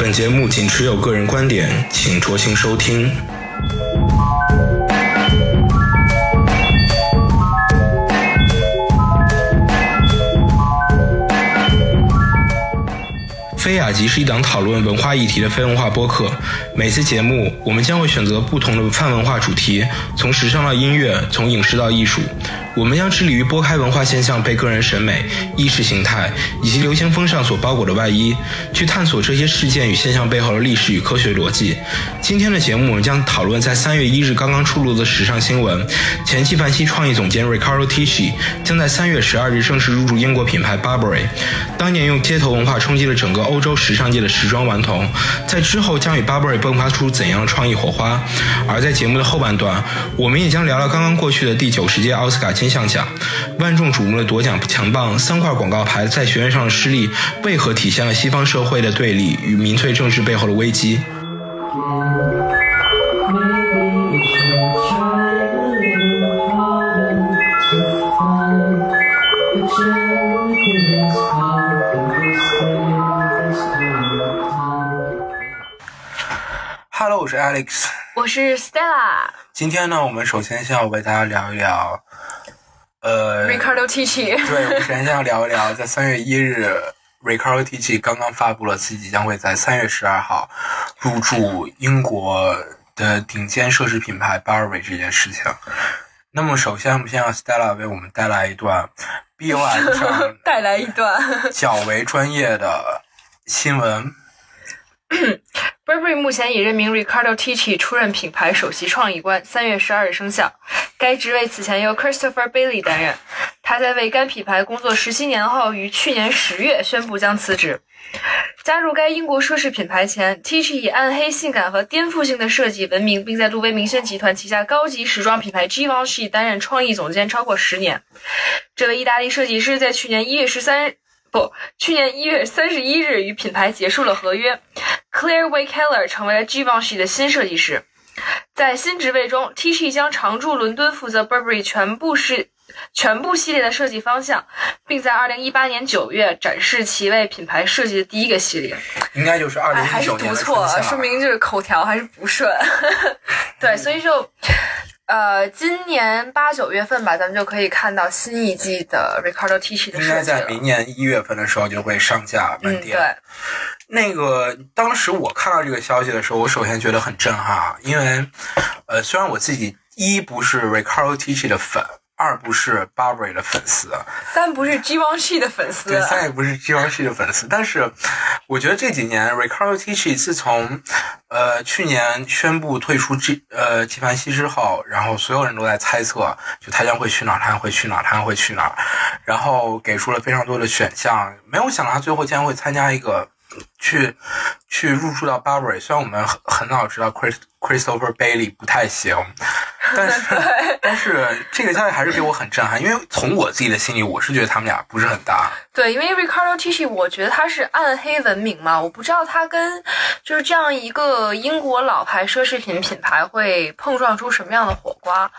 本节目仅持有个人观点，请酌情收听。非雅集是一档讨论文化议题的非文化播客。每次节目，我们将会选择不同的泛文化主题，从时尚到音乐，从影视到艺术。我们将致力于拨开文化现象被个人审美、意识形态以及流行风尚所包裹的外衣，去探索这些事件与现象背后的历史与科学逻辑。今天的节目，我们将讨论在三月一日刚刚出炉的时尚新闻：前纪梵希创意总监 Riccardo Tisci 将在三月十二日正式入驻英国品牌 Burberry。当年用街头文化冲击了整个欧洲时尚界的时装顽童，在之后将与 Burberry 迸发出怎样的创意火花？而在节目的后半段，我们也将聊聊刚刚过去的第九十届奥斯卡金像奖，万众瞩目的夺奖强棒三块广告牌在学院上的失利，为何体现了西方社会的对立与民粹政治背后的危机？Hello，我是 Alex，我是 Stella。今天呢，我们首先先要为大家聊一聊，呃 Ricardo Tisci。对，我们首先先要聊一聊，在三月一日，Ricardo Tisci 刚刚发布了自己将会在三月十二号入驻英国的顶尖奢侈品牌 Burberry 这件事情。那么，首先我们先让 Stella 为我们带来一段 BOM 上 带来一段较为专业的新闻。Burberry 目前已任命 Ricardo Tisci 出任品牌首席创意官，三月十二日生效。该职位此前由 Christopher Bailey 担任。他在为该品牌工作十七年后，于去年十月宣布将辞职。加入该英国奢侈品牌前，Tisci 以暗黑、性感和颠覆性的设计闻名，并在路威明轩集团旗下高级时装品牌 Givenchy 担任创意总监超过十年。这位意大利设计师在去年一月十三日。不，去年一月三十一日与品牌结束了合约，Claire Waykeller 成为了 Givenchy 的新设计师。在新职位中，Tisci 将常驻伦敦，负责 Burberry 全部是全部系列的设计方向，并在二零一八年九月展示其为品牌设计的第一个系列。应该就是二零哎，还是一九年的读错了，说明就是口条还是不顺。对，所以就。呃，今年八九月份吧，咱们就可以看到新一季的 Ricardo Tisci 的应该设计了。在明年一月份的时候就会上架门嗯，店。对，那个当时我看到这个消息的时候，我首先觉得很震撼啊，因为呃，虽然我自己一不是 Ricardo Tisci 的粉，二不是 Burberry 的粉丝，三不是 Givenchy 的粉丝，对，三也不是 Givenchy 的粉丝，但是我觉得这几年 Ricardo Tisci 自从呃去年宣布退出 G 呃纪梵希之后，然后所有人都在猜测，就他将会去哪儿，他将会去哪儿，他将会去哪儿，然后给出了非常多的选项，没有想到他最后竟然会参加一个去去入驻到 Burberry，虽然我们很很早知道 Chris Christopher Bailey 不太行，但是 但是这个消息还是给我很震撼，因为从我自己的心里，我是觉得他们俩不是很搭。对，因为 Ricardo Tisci，我觉得他是暗黑文明嘛，我不知道他跟就是这样一个英国老牌奢侈品品牌会碰撞出什么样的火花。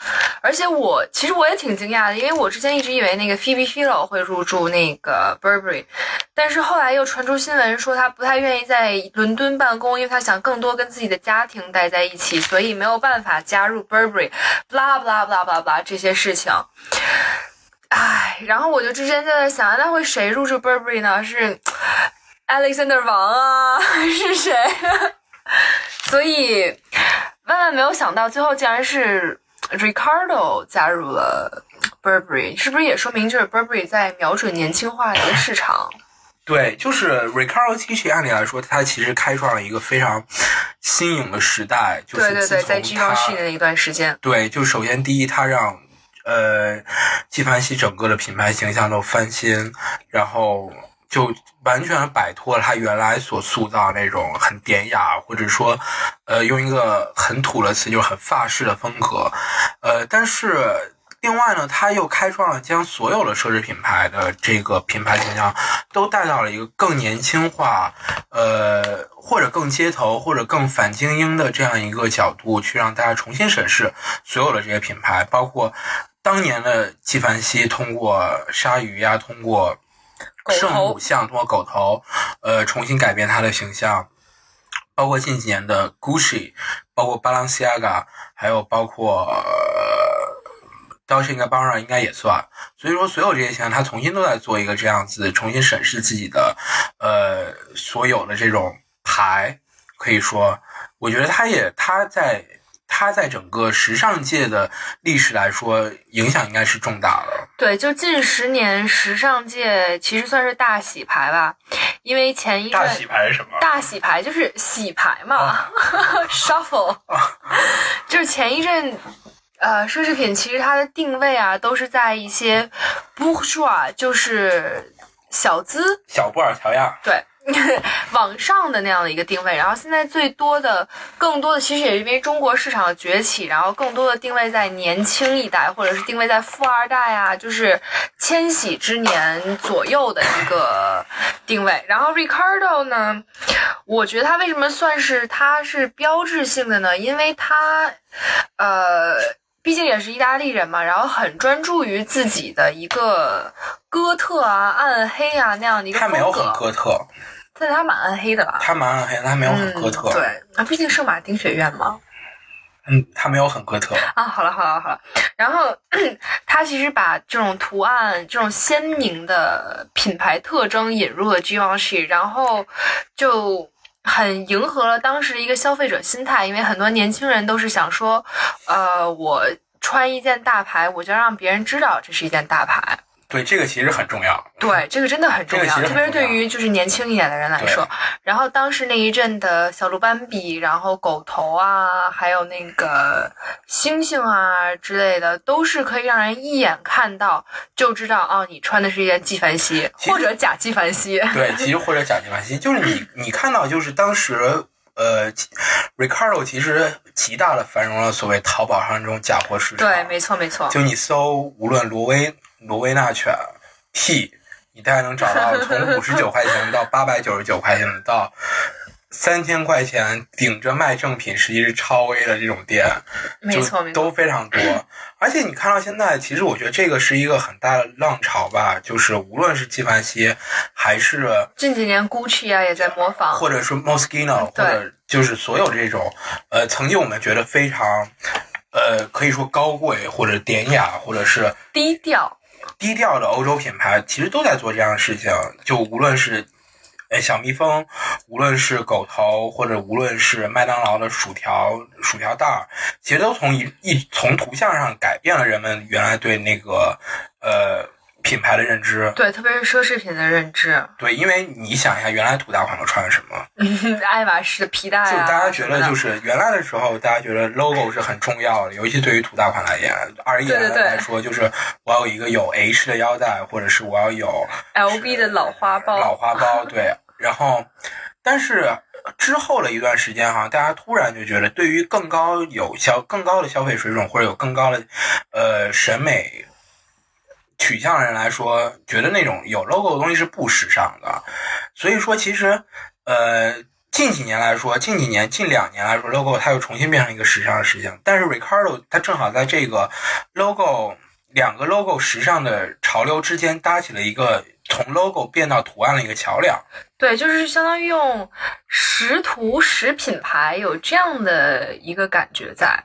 而且我其实我也挺惊讶的，因为我之前一直以为那个 Phoebe Philo 会入驻那个 Burberry，但是后来又传出新闻说他不太他愿意在伦敦办公，因为他想更多跟自己的家庭待在一起，所以没有办法加入 Burberry。blah blah blah blah blah 这些事情。唉，然后我就之前就在想，那会谁入驻 Burberry 呢？是 Alexander 王啊，是谁？所以万万没有想到，最后竟然是 Ricardo 加入了 Burberry，是不是也说明就是 Burberry 在瞄准年轻化的一个市场？对，就是 Ricardo Tisci，按理来说，他其实开创了一个非常新颖的时代。就是对对对，在自从他 Givenchy 的那一段时间，对，就首先第一，他让呃纪梵希整个的品牌形象都翻新，然后就完全摆脱了他原来所塑造那种很典雅，或者说呃用一个很土的词，就是很法式的风格。呃，但是。另外呢，他又开创了将所有的奢侈品牌的这个品牌形象都带到了一个更年轻化，呃，或者更街头，或者更反精英的这样一个角度，去让大家重新审视所有的这些品牌，包括当年的纪梵希通过鲨鱼呀、通过圣母像、通过狗头，呃，重新改变它的形象。包括近几年的 Gucci，包括 Balenciaga，还有包括呃 Dolce Gabbana 应该也算。所以说，所有这些钱，他重新都在做一个这样子，重新审视自己的呃所有的这种牌，可以说，我觉得他也他在。他在整个时尚界的历史来说，影响应该是重大的。对，就近十年，时尚界其实算是大洗牌吧，因为前一阵大洗牌是什么？大洗牌就是洗牌嘛，shuffle，就是前一阵，呃，奢侈品其实它的定位啊，都是在一些 bourgeois，就是小资、小布尔乔亚。对。往上的那样的一个定位，然后现在最多的、更多的，其实也是因为中国市场的崛起，然后更多的定位在年轻一代，或者是定位在富二代啊，就是千禧之年左右的一个定位。然后 Ricardo 呢，我觉得他为什么算是他是标志性的呢？因为他，呃，毕竟也是意大利人嘛，然后很专注于自己的一个哥特啊、暗黑啊那样的一个风格。他没有很哥特。但他蛮暗黑的吧？他蛮暗黑，他没有很哥特。对，那毕竟圣马丁学院嘛。嗯，他没有很哥特。啊，好了好了好了。然后 他其实把这种图案、这种鲜明的品牌特征引入了 Givenchy，然后就很迎合了当时的一个消费者心态，因为很多年轻人都是想说，呃，我穿一件大牌，我就让别人知道这是一件大牌。对，这个其实很重要。对，这个真的很重要，特别是对于就是年轻一点的人来说。然后当时那一阵的小鹿斑比，然后狗头啊，还有那个星星啊之类的，都是可以让人一眼看到就知道哦，你穿的是一件纪梵希或者假纪梵希。对，其实或者假纪梵希，就是你你看到就是当时呃，Ricardo 其实极大的繁荣了所谓淘宝上这种假货市场。对，没错没错。就你搜无论罗威。罗威纳犬 T，你大概能找到从五十九块钱到八百九十九块钱到三千块钱，顶着卖正品，实际是超 A 的这种店，没错，都非常多。而且你看到现在，其实我觉得这个是一个很大的浪潮吧，就是无论是纪梵希还是近几年 Gucci 啊也在模仿，或者是 Moschino，或者就是所有这种呃，曾经我们觉得非常呃，可以说高贵或者典雅，或者是低调。低调的欧洲品牌其实都在做这样的事情，就无论是，呃小蜜蜂，无论是狗头，或者无论是麦当劳的薯条薯条袋儿，其实都从一一从图像上改变了人们原来对那个呃。品牌的认知，对，特别是奢侈品的认知，对，因为你想一下，原来土大款都穿什么？爱马仕的皮带啊，就大家觉得就是原来的时候，大家觉得 logo 是很重要的，尤其对于土大款来言，而言来说，就是我要有一个有 H 的腰带，或者是我要有 LV 的老花包，老花包，对。然后，但是之后的一段时间哈，大家突然就觉得，对于更高有消更高的消费水准，或者有更高的呃审美。取向的人来说，觉得那种有 logo 的东西是不时尚的，所以说其实，呃，近几年来说，近几年、近两年来说，logo 它又重新变成一个时尚的事情。但是 Ricardo 它正好在这个 logo 两个 logo 时尚的潮流之间搭起了一个从 logo 变到图案的一个桥梁。对，就是相当于用识图识品牌，有这样的一个感觉在。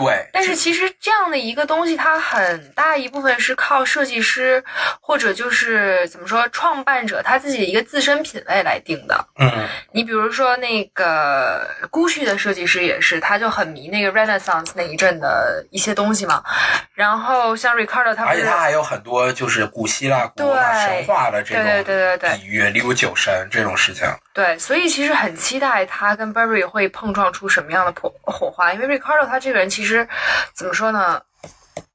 对，但是其实这样的一个东西，它很大一部分是靠设计师或者就是怎么说，创办者他自己一个自身品味来定的。嗯，你比如说那个 Gucci 的设计师也是，他就很迷那个 Renaissance 那一阵的一些东西嘛。然后像 Ricardo，他而且他还有很多就是古希腊、古罗马神话的这种对对对对比喻，例如酒神这种事情。对，所以其实很期待他跟 Burberry 会碰撞出什么样的火火花，因为 Ricardo 他这个人其实怎么说呢？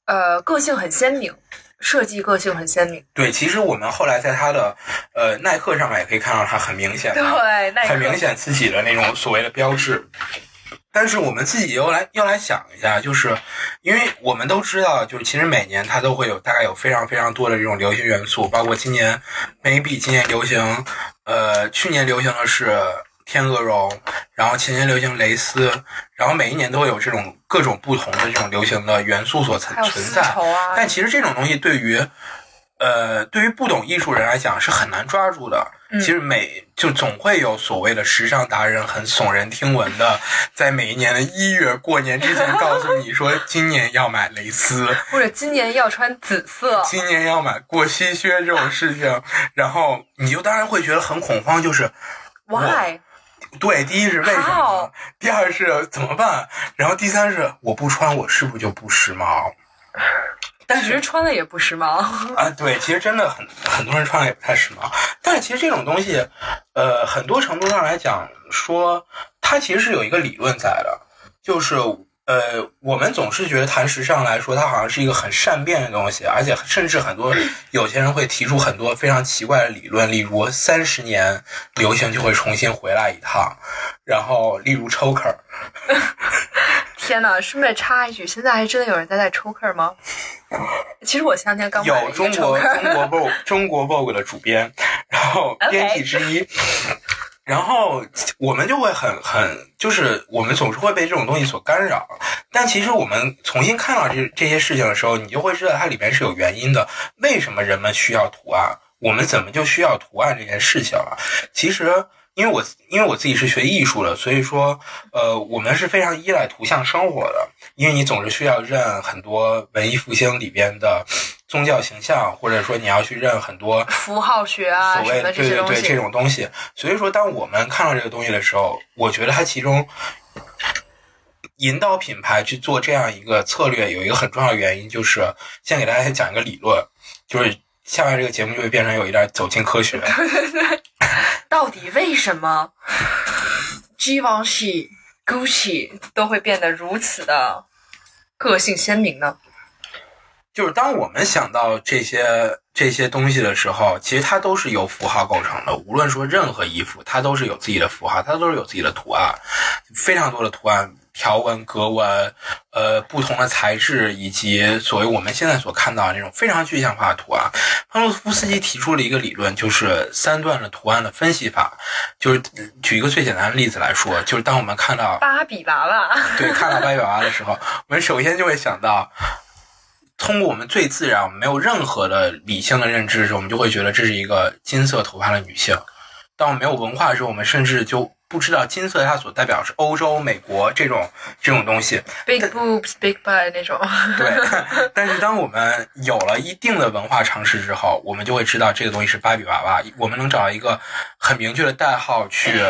呃，个性很鲜明，设计个性很鲜明。对，其实我们后来在他的呃耐克上面也可以看到他很明显的，对，很明显自己的那种所谓的标志。但是我们自己又来又来想一下，就是因为我们都知道，就是其实每年它都会有大概有非常非常多的这种流行元素，包括今年 maybe 今年流行，呃，去年流行的是天鹅绒，然后前年流行蕾丝，然后每一年都会有这种各种不同的这种流行的元素所存存在。但其实这种东西对于呃，对于不懂艺术人来讲是很难抓住的。嗯其实每就总会有所谓的时尚达人很耸人听闻的，在每一年的一月过年之前告诉你说今年要买蕾丝，或者今年要穿紫色，今年要买过膝靴这种事情，然后你就当然会觉得很恐慌，就是 why？对，第一是为什么 第二是怎么办？然后第三是我不穿，我是不是就不时髦？但其实穿的也不时髦。啊，对，其实真的很很多人穿的也不太时髦。但是其实这种东西，呃，很多程度上来讲，说它其实是有一个理论在的，就是呃，我们总是觉得谈时尚来说，它好像是一个很善变的东西，而且甚至很多有些人会提出很多非常奇怪的理论，例如三十年流行就会重新回来一趟，然后例如 choker，天呐，顺便插一句，现在还真的有人在戴 choker 吗？其实我前两天刚买了有中国中国 Vogue 中国 Vogue 的主编，然后编辑之一。然后我们就会很很，就是我们总是会被这种东西所干扰。但其实我们重新看到这这些事情的时候，你就会知道它里面是有原因的。为什么人们需要图案？我们怎么就需要图案这件事情了？其实，因为我因为我自己是学艺术的，所以说，呃，我们是非常依赖图像生活的。因为你总是需要认很多文艺复兴里边的宗教形象，或者说你要去认很多符号学啊所谓的对对对。这种东西。所以说，当我们看到这个东西的时候，我觉得它其中引导品牌去做这样一个策略，有一个很重要的原因，就是先给大家讲一个理论，就是下面这个节目就会变成有一点走进科学。到底为什么 Givenchy、Gucci 都会变得如此的个性鲜明呢？就是当我们想到这些这些东西的时候，其实它都是由符号构成的。无论说任何衣服，它都是有自己的符号，它都是有自己的图案，非常多的图案、条纹、格纹，呃，不同的材质，以及所谓我们现在所看到的那种非常具象化的图案。潘洛夫斯基提出了一个理论，就是三段的图案的分析法。就是举一个最简单的例子来说，就是当我们看到芭比娃娃，对，看到芭比娃娃的时候，我们首先就会想到，通过我们最自然、没有任何的理性的认知的时候，我们就会觉得这是一个金色头发的女性。当我们没有文化的时候，我们甚至就不知道金色它所代表是欧洲、美国这种这种东西。Big boobs, big butt 那种。对，但是当我们有了一定的文化常识之后，我们就会知道这个东西是芭比娃娃，我们能找到一个很明确的代号去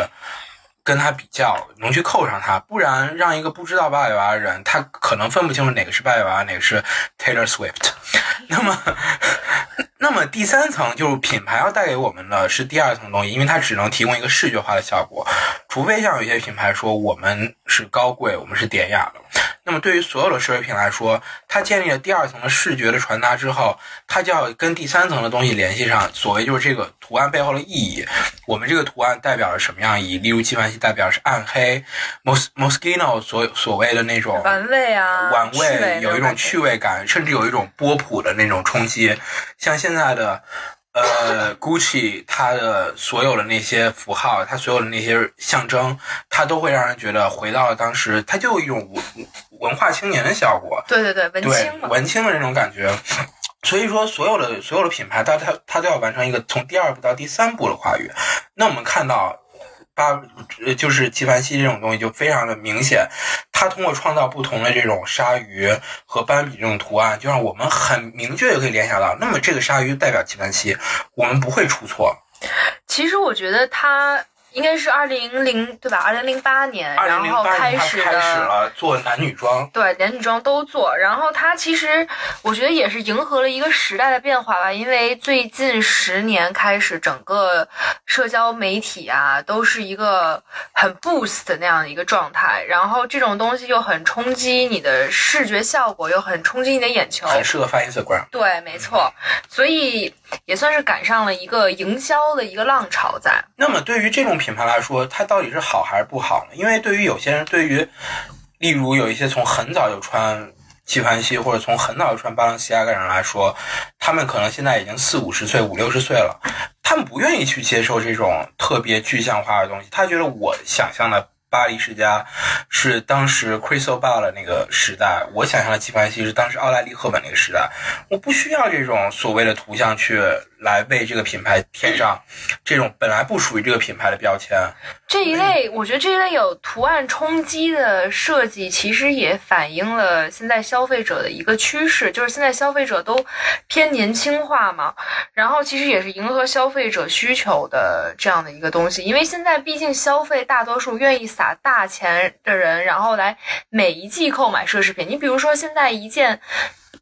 跟它比较，能去扣上它。不然，让一个不知道芭比娃娃的人，他可能分不清楚哪个是芭比娃娃，哪个是 Taylor Swift。那么，那么第三层就是品牌要带给我们的是第二层东西，因为它只能提供一个视觉化的效果，除非像有些品牌说我们是高贵，我们是典雅的。那么对于所有的奢侈品来说，它建立了第二层的视觉的传达之后，它就要跟第三层的东西联系上。所谓就是这个图案背后的意义，我们这个图案代表了什么样意义？例如纪梵希代表是暗黑，Mos Moschino 所所谓的那种玩味啊，玩味味，有一种趣味感，甚至有一种波普的那种冲击。像现在的呃 Gucci，它的所有的那些符号，它所有的那些象征，它都会让人觉得回到了当时，它就有一种文文化青年的效果。对对对，文青嘛。文青的那种感觉。所以说，所有的所有的品牌，它它它都要完成一个从第二步到第三步的跨越。那我们看到。八就是纪梵希这种东西就非常的明显，它通过创造不同的这种鲨鱼和斑比这种图案，就让我们很明确的可以联想到，那么这个鲨鱼代表纪梵希，我们不会出错。其实我觉得他应该是二零零对吧？二零零八年，然后开始开始的。了做男女装，对，男女装都做，然后它其实我觉得也是迎合了一个时代的变化吧，因为最近十年开始，整个社交媒体啊都是一个很 boost 的那样的一个状态，然后这种东西又很冲击你的视觉效果，又很冲击你的眼球，很适合发 Instagram。对，没错，所以也算是赶上了一个营销的一个浪潮在。那么对于这种品牌来说，它到底是好还是不好呢？因为对于有些人，对于例如有一些从很早就穿纪梵希或者从很早就穿巴伦西亚的人来说，他们可能现在已经四五十岁、五六十岁了，他们不愿意去接受这种特别具象化的东西。他觉得我想象的巴黎世家是当时 Crystal Ball 的那个时代，我想象的鸡排系是当时奥黛丽赫本那个时代。我不需要这种所谓的图像去来为这个品牌添上这种本来不属于这个品牌的标签。这一类，我觉得这一类有图案冲击的设计，其实也反映了现在消费者的一个趋势，就是现在消费者都偏年轻化嘛。然后其实也是迎合消费者需求的这样的一个东西，因为现在毕竟消费大多数愿意撒大钱的人，然后来每一季购买奢侈品。你比如说现在一件。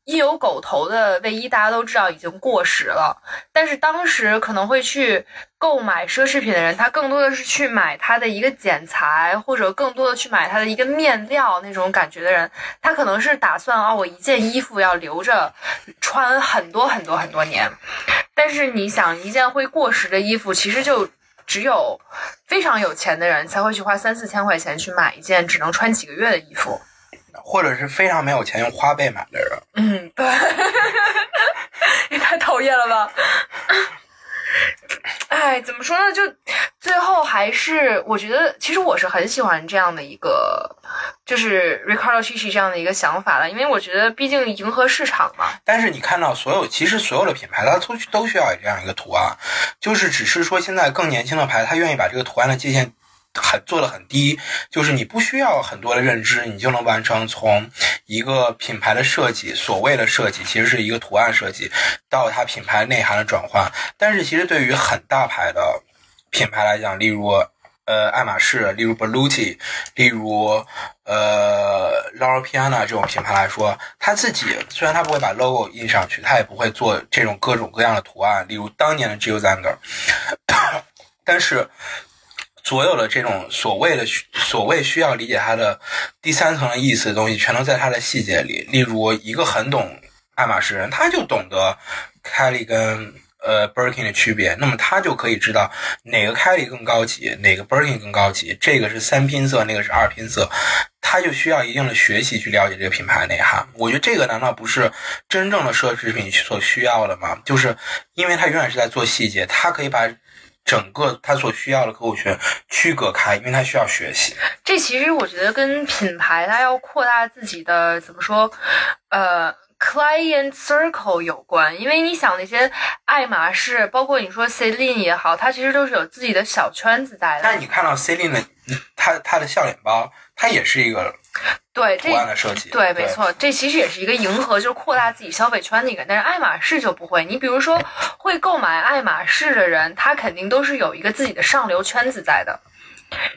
一有狗头的卫衣，大家都知道已经过时了。但是当时可能会去购买奢侈品的人，他更多的是去买它的一个剪裁，或者更多的去买它的一个面料那种感觉的人，他可能是打算啊，我一件衣服要留着穿很多很多很多年。但是你想，一件会过时的衣服，其实就只有非常有钱的人才会去花三四千块钱去买一件只能穿几个月的衣服。或者是非常没有钱用花呗买的人，嗯，对，也太讨厌了吧！哎，怎么说呢？就最后还是我觉得，其实我是很喜欢这样的一个，就是 Ricardo Tisci 这样的一个想法的，因为我觉得毕竟迎合市场嘛。但是你看到所有，其实所有的品牌它都都需要有这样一个图案，就是只是说现在更年轻的牌，他愿意把这个图案的界限。很做的很低，就是你不需要很多的认知，你就能完成从一个品牌的设计，所谓的设计其实是一个图案设计，到它品牌内涵的转换。但是其实对于很大牌的品牌来讲，例如呃爱马仕，例如 Berluti，例如呃 Loro Piana 这种品牌来说，它自己虽然它不会把 logo 印上去，它也不会做这种各种各样的图案，例如当年的 Jill Zander，但是。所有的这种所谓的所谓需要理解它的第三层的意思的东西，全都在它的细节里。例如，一个很懂爱马仕人，他就懂得 Kelly 跟呃 Birkin 的区别，那么他就可以知道哪个 Kelly 更高级，哪个 Birkin 更高级。这个是三拼色，那个是二拼色，他就需要一定的学习去了解这个品牌内涵。我觉得这个难道不是真正的奢侈品所需要的吗？就是因为他永远是在做细节，他可以把。整个他所需要的客户群区隔开，因为他需要学习。这其实我觉得跟品牌它要扩大自己的怎么说，呃，client circle 有关。因为你想那些爱马仕，包括你说 Celine 也好，它其实都是有自己的小圈子在的。但你看到 Celine 的，他他的笑脸包，它也是一个。对，这对，没错，这其实也是一个迎合，就是扩大自己消费圈的一个。但是爱马仕就不会。你比如说，会购买爱马仕的人，他肯定都是有一个自己的上流圈子在的。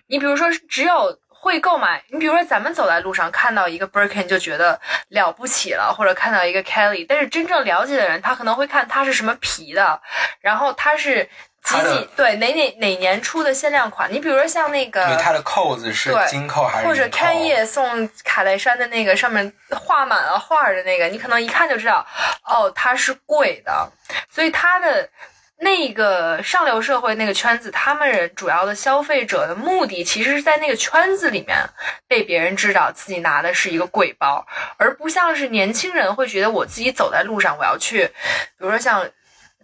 你比如说，只有会购买，你比如说咱们走在路上看到一个 Birkin 就觉得了不起了，或者看到一个 Kelly，但是真正了解的人，他可能会看它是什么皮的，然后它是。几几对哪哪哪年出的限量款？你比如说像那个，它的扣子是金扣还是或者 Kanye 送卡戴珊的那个上面画满了画的那个，你可能一看就知道，哦，它是贵的。所以它的那个上流社会那个圈子，他们人主要的消费者的目的，其实是在那个圈子里面被别人知道自己拿的是一个贵包，而不像是年轻人会觉得我自己走在路上，我要去，比如说像。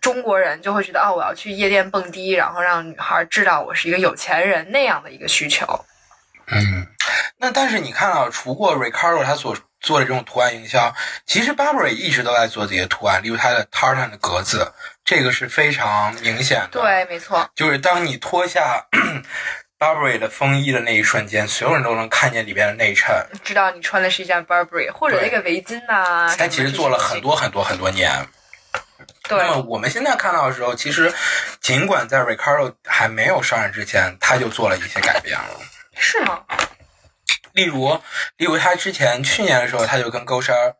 中国人就会觉得啊，我要去夜店蹦迪，然后让女孩知道我是一个有钱人那样的一个需求。嗯，那但是你看啊，除过 Ricardo 他所做的这种图案营销，其实 Burberry 一直都在做这些图案，例如它的 Tartan 的格子，这个是非常明显的。对，没错。就是当你脱下 Burberry 的风衣的那一瞬间，所有人都能看见里边的内衬，知道你穿的是一件 Burberry，或者那个围巾呐。他其实做了很多很多很多年。那么我们现在看到的时候，其实尽管在 Ricardo 还没有上任之前，他就做了一些改变了。是吗？例如，例如他之前去年的时候，他就跟 Gosha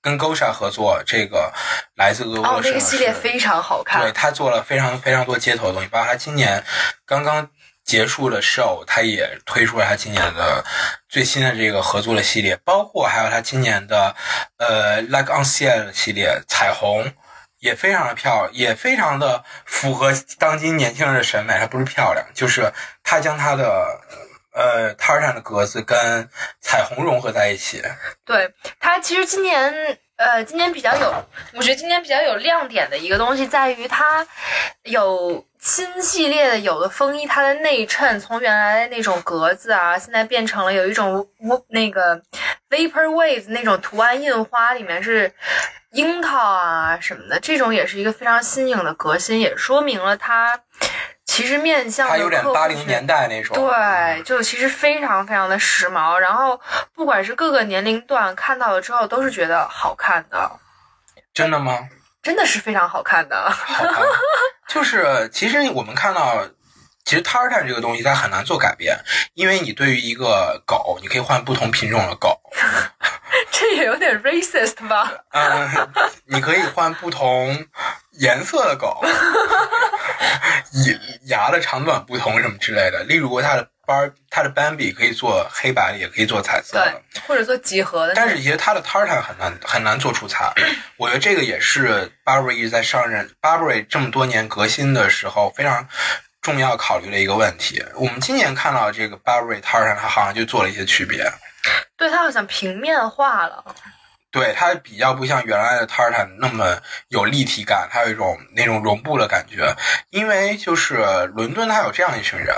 跟 Gosha 合作，这个来自俄罗斯。哦，那个系列非常好看。对他做了非常非常多街头的东西，包括他今年刚刚结束的 show，他也推出了他今年的最新的这个合作的系列，包括还有他今年的呃 Like on Ciel 系列彩虹。也非常的漂亮，也非常的符合当今年轻人的审美。它不是漂亮，就是它将它的呃，T 恤上的格子跟彩虹融合在一起。对它，其实今年呃，今年比较有，我觉得今年比较有亮点的一个东西在于它有新系列的，有的风衣它的内衬从原来的那种格子啊，现在变成了有一种那个 vapor wave 那种图案印花，里面是樱桃啊什么的，这种也是一个非常新颖的革新，也说明了它。其实面向它有点八零年代那种，对，就其实非常非常的时髦。然后不管是各个年龄段看到了之后，都是觉得好看的。真的吗？真的是非常好看的。好看，就是其实我们看到，其实 tartan 这个东西它很难做改变，因为你对于一个狗，你可以换不同品种的狗。这也有点 racist 吧？嗯，你可以换不同颜色的狗。牙的长短不同什么之类的，例如它的斑，它的斑比可以做黑白的，也可以做彩色的，或者做几何的。但是其实它的 tartan 很难很难做出彩。我觉得这个也是 Burberry 一直在上任 Burberry 这么多年革新的时候非常重要考虑的一个问题。我们今年看到这个 Burberry tartan，它好像就做了一些区别。对，它好像平面化了。对它比较不像原来的 tartan 那么有立体感，它有一种那种绒布的感觉。因为就是伦敦，它有这样一群人，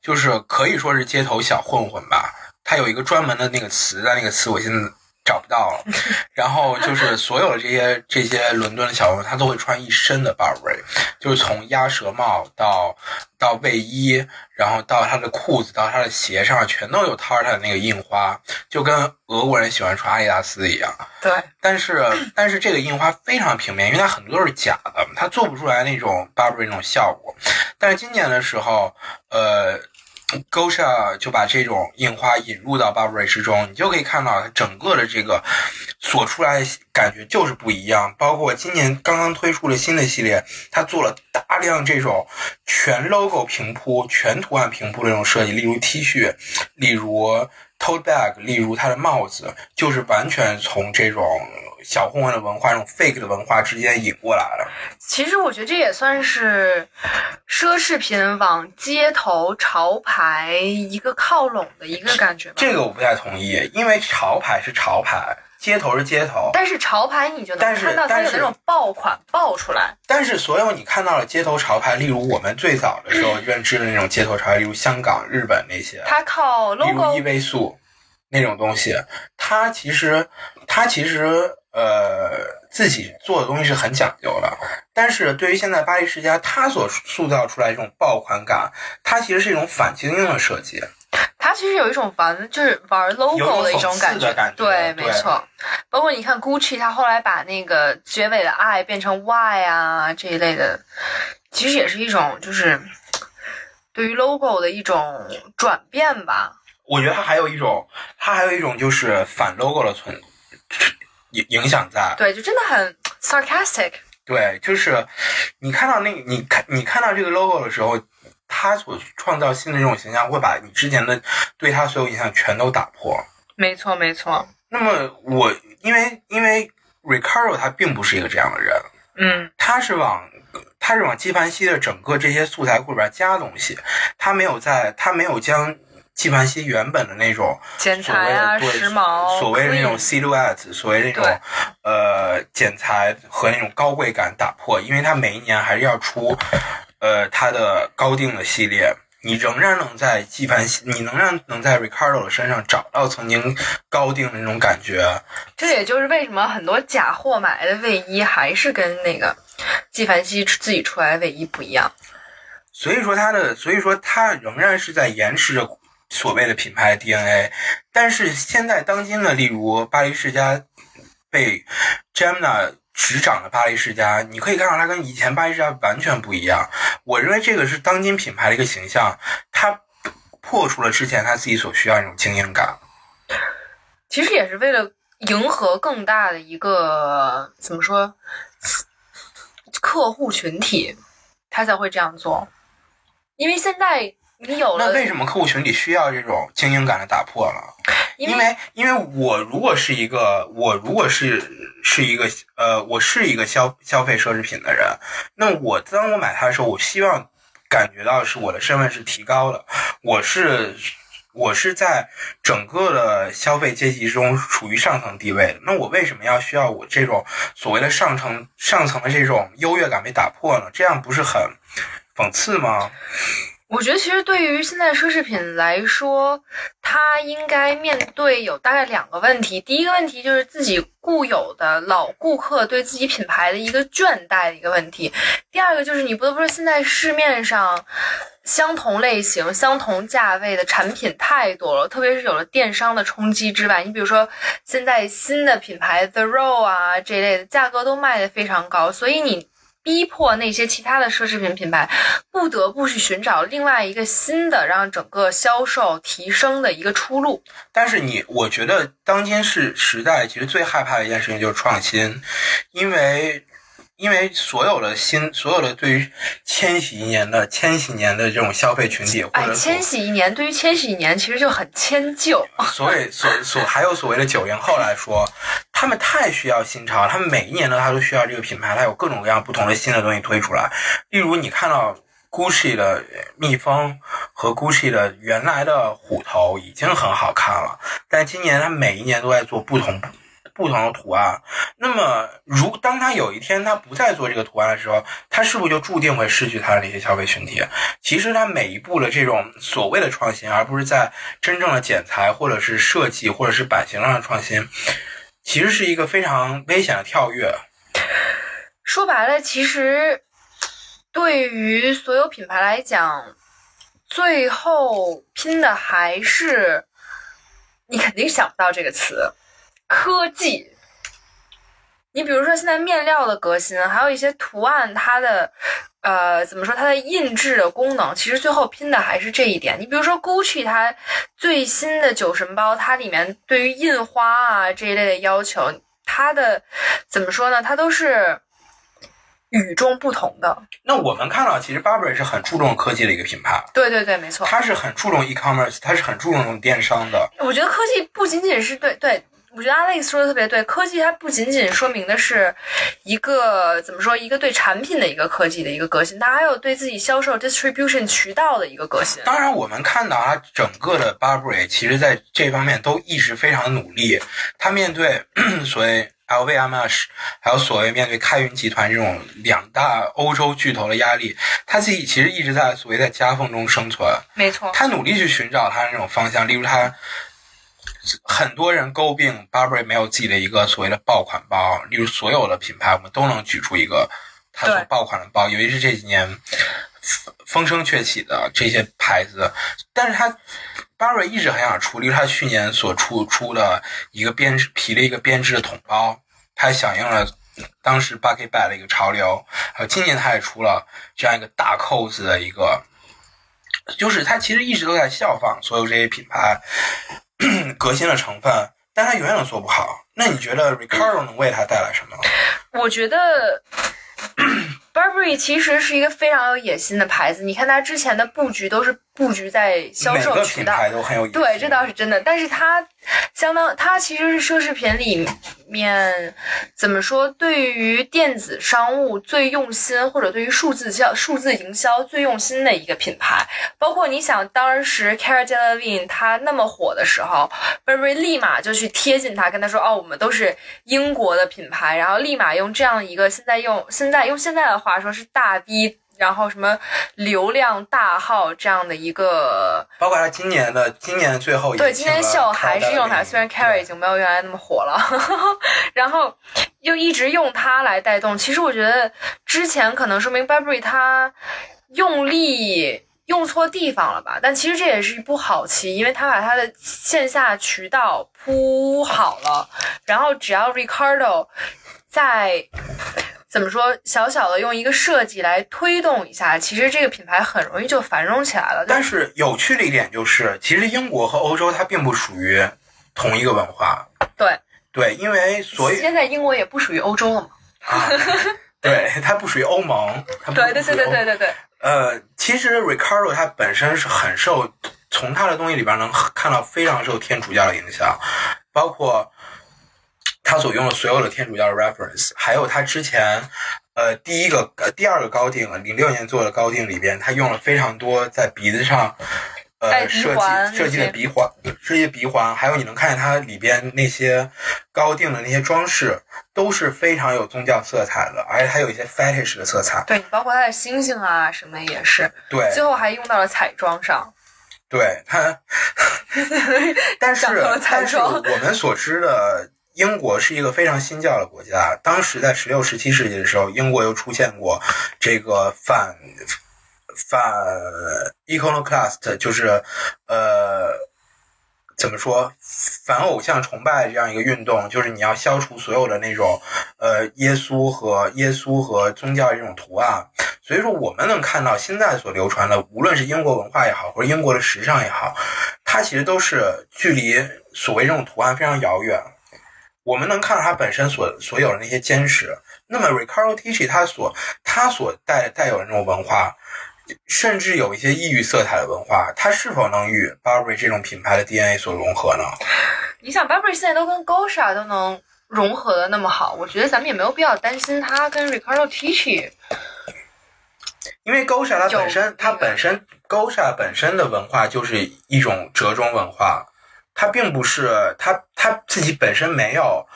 就是可以说是街头小混混吧。它有一个专门的那个词，但那个词我现在找不到了。然后就是所有的这些这些伦敦的小混混，他都会穿一身的 Burberry，就是从鸭舌帽到。到卫衣，然后到他的裤子，到他的鞋上，全都有 Tartan 的那个印花，就跟俄国人喜欢穿阿迪达斯一样。对，但是但是这个印花非常平面，因为它很多都是假的，它做不出来那种 Burberry 那种效果。但是今年的时候，呃。Gosha 就把这种印花引入到 Burberry 之中，你就可以看到它整个的这个所出来感觉就是不一样。包括今年刚刚推出的新的系列，它做了大量这种全 logo 平铺、全图案平铺的这种设计，例如 T 恤，例如 tote bag，例如它的帽子，就是完全从这种。小混混的文化，这种 fake 的文化之间引过来了。其实我觉得这也算是奢侈品往街头潮牌一个靠拢的一个感觉吧。这个我不太同意，因为潮牌是潮牌，街头是街头。但是潮牌你就能看到它有那种爆款爆出来。但是所有你看到的街头潮牌，例如我们最早的时候认知的那种街头潮牌，例如香港、日本那些，它靠 logo，例如依维素那种东西，它其实它其实。呃，自己做的东西是很讲究的，但是对于现在巴黎世家，它所塑造出来这种爆款感，它其实是一种反精英的设计。它其实有一种玩，就是玩 logo 的一种感觉。对，没错。包括你看 Gucci，它后来把那个结尾的 I 变成 Y 啊这一类的，其实也是一种就是对于 logo 的一种转变吧。我觉得它还有一种，它还有一种就是反 logo 的存。影影响在对，就真的很 sarcastic。对，就是你看到那，你看你看到这个 logo 的时候，他所创造新的这种形象，会把你之前的对他所有印象全都打破。没错，没错。那么我因为因为 Ricardo 他并不是一个这样的人，嗯，他是往他是往纪梵希的整个这些素材库里边加东西，他没有在，他没有将。纪梵希原本的那种剪裁啊，时髦，所谓的那种 silhouette，所谓那种呃剪裁和那种高贵感打破，因为他每一年还是要出呃它的高定的系列，你仍然能在纪梵希，你能让能在 Ricardo 的身上找到曾经高定的那种感觉。这也就是为什么很多假货买来的卫衣还是跟那个纪梵希自己出来的卫衣不一样。所以说它的，所以说它仍然是在延迟着。所谓的品牌 DNA，但是现在当今的，例如巴黎世家被 Gemna 执掌的巴黎世家，你可以看到它跟以前巴黎世家完全不一样。我认为这个是当今品牌的一个形象，它破除了之前他自己所需要那种精英感。其实也是为了迎合更大的一个怎么说客户群体，他才会这样做，因为现在。你有了，那为什么客户群体需要这种精英感的打破了？因为，因为我如果是一个，我如果是是一个，呃，我是一个消消费奢侈品的人，那我当我买它的时候，我希望感觉到是我的身份是提高的，我是我是在整个的消费阶级中处于上层地位的，那我为什么要需要我这种所谓的上层上层的这种优越感被打破呢？这样不是很讽刺吗？我觉得其实对于现在奢侈品来说，它应该面对有大概两个问题。第一个问题就是自己固有的老顾客对自己品牌的一个倦怠的一个问题。第二个就是你不得不说，现在市面上相同类型、相同价位的产品太多了，特别是有了电商的冲击之外，你比如说现在新的品牌 The Row 啊这类的价格都卖的非常高，所以你。逼迫那些其他的奢侈品品牌不得不去寻找另外一个新的让整个销售提升的一个出路。但是你，我觉得当今是时代，其实最害怕的一件事情就是创新，因为。因为所有的新，所有的对于千禧一年的千禧年的这种消费群体，或者千禧一年对于千禧一年其实就很迁就。所以所所还有所谓的九零后来说，他们太需要新潮，他们每一年呢，他都需要这个品牌，它有各种各样不同的新的东西推出来。例如，你看到 Gucci 的蜜蜂和 Gucci 的原来的虎头已经很好看了，但今年它每一年都在做不同。不同的图案，那么如当他有一天他不再做这个图案的时候，他是不是就注定会失去他的这些消费群体？其实他每一步的这种所谓的创新，而不是在真正的剪裁或者是设计或者是版型上的创新，其实是一个非常危险的跳跃。说白了，其实对于所有品牌来讲，最后拼的还是你肯定想不到这个词。科技，你比如说现在面料的革新，还有一些图案，它的呃怎么说，它的印制的功能，其实最后拼的还是这一点。你比如说 Gucci，它最新的酒神包，它里面对于印花啊这一类的要求，它的怎么说呢？它都是与众不同的。那我们看到，其实 Burberry 是很注重科技的一个品牌。对对对，没错。它是很注重 e-commerce，它是很注重电商的。我觉得科技不仅仅是对对。我觉得 Alex 说的特别对，科技它不仅仅说明的是一个怎么说，一个对产品的一个科技的一个革新，它还有对自己销售 distribution 渠道的一个革新。当然，我们看到啊整个的 Burberry 其实在这方面都一直非常努力。它面对 所谓 LVMH，还有所谓面对开云集团这种两大欧洲巨头的压力，它自己其实一直在所谓在夹缝中生存。没错，它努力去寻找它的那种方向，例如它。很多人诟病 Burberry 没有自己的一个所谓的爆款包，例如所有的品牌，我们都能举出一个它所爆款的包，尤其是这几年风声鹊起的这些牌子。但是它 Burberry 一直很想出，例如它去年所出出的一个编织皮的一个编织的桶包，它响应了当时 Bucky Bag 的一个潮流。还有今年它也出了这样一个大扣子的一个，就是它其实一直都在效仿所有这些品牌。革新的成分，但他永远都做不好。那你觉得 Ricardo 能为他带来什么？我觉得 Burberry 其实是一个非常有野心的牌子。你看它之前的布局都是布局在销售渠道，都很有野心。对，这倒是真的。但是它相当，它其实是奢侈品里。面怎么说？对于电子商务最用心，或者对于数字销、数字营销最用心的一个品牌，包括你想当时 Cara Delevingne 他那么火的时候，Burberry 立马就去贴近他，跟他说：“哦，我们都是英国的品牌。”然后立马用这样一个现在用现在用现在的话说是大 V。然后什么流量大号这样的一个，包括他今年的今年最后一对今年秀还是用他，虽然 Carrie 已经没有原来那么火了，然后又一直用它来带动。其实我觉得之前可能说明 Burberry 它用力用错地方了吧，但其实这也是一步好棋，因为他把他的线下渠道铺好了，然后只要 Ricardo 在。怎么说？小小的用一个设计来推动一下，其实这个品牌很容易就繁荣起来了。但是有趣的一点就是，其实英国和欧洲它并不属于同一个文化。对对，因为所以现在英国也不属于欧洲了嘛。啊，对，它不属于欧盟。对对对对对对对。呃，其实 Ricardo 它本身是很受，从它的东西里边能看到非常受天主教的影响，包括。他所用的所有的天主教的 reference，还有他之前，呃，第一个、第二个高定，零六年做的高定里边，他用了非常多在鼻子上呃设计设计的鼻环，设计鼻环，还有你能看见它里边那些高定的那些装饰，都是非常有宗教色彩的，而且还有一些 fetish 的色彩。对，包括它的星星啊什么也是。对，最后还用到了彩妆上。对它，但是但是我们所知的英国是一个非常新教的国家。当时在十六、十七世纪的时候，英国又出现过这个反反 iconoclast，就是呃怎么说反偶像崇拜这样一个运动，就是你要消除所有的那种呃耶稣和耶稣和宗教这种图案。所以说，我们能看到现在所流传的，无论是英国文化也好，或者英国的时尚也好，它其实都是距离所谓这种图案非常遥远。我们能看到它本身所所有的那些坚持。那么，Riccardo Tisci 他所他所带带有的那种文化，甚至有一些异域色彩的文化，它是否能与 Burberry 这种品牌的 DNA 所融合呢？你想，Burberry 现在都跟 Gosha 都能融合的那么好，我觉得咱们也没有必要担心它跟 Riccardo Tisci。因为 Gosha 它本身，它本身 Gosha 本身的文化就是一种折中文化，它并不是他他自己本身没有，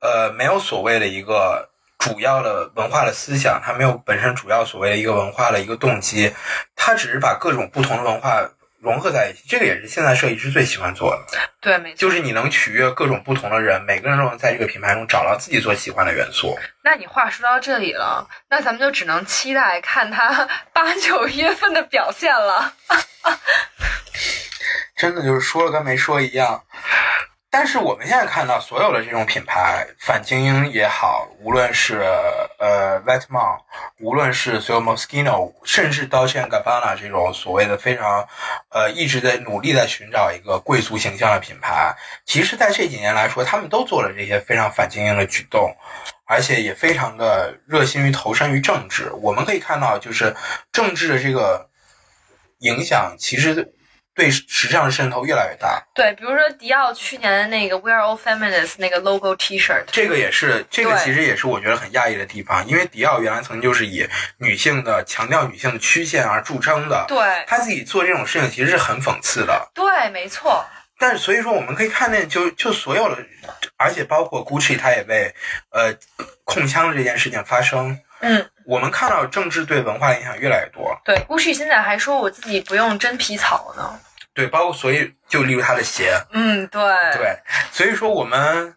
呃，没有所谓的一个主要的文化的思想，他没有本身主要所谓的一个文化的一个动机，他只是把各种不同的文化。融合在一起，这个也是现在设计师最喜欢做的。对，没错，就是你能取悦各种不同的人，每个人都能在这个品牌中找到自己所喜欢的元素。那你话说到这里了，那咱们就只能期待看他八九月份的表现了。真的就是说了跟没说一样。但是我们现在看到所有的这种品牌，反精英也好，无论是呃 v e t m a n 无论是所有 Moschino，甚至 Dolce Gabbana 这种所谓的非常呃一直在努力在寻找一个贵族形象的品牌，其实在这几年来说，他们都做了这些非常反精英的举动，而且也非常的热心于投身于政治。我们可以看到，就是政治的这个影响，其实。对时尚的渗透越来越大。对，比如说迪奥去年的那个 We Are All Feminists 那个 logo T-shirt，这个也是，这个其实也是我觉得很讶异的地方，因为迪奥原来曾经就是以女性的强调女性的曲线而著称的。对，他自己做这种事情其实是很讽刺的。对，没错。但是所以说，我们可以看见，就就所有的，而且包括 Gucci，他也被呃控枪这件事情发声。嗯，我们看到政治对文化的影响越来越多。对，Gucci 现在还说我自己不用真皮草呢。对，包括所以就例如他的鞋。嗯，对。对，所以说我们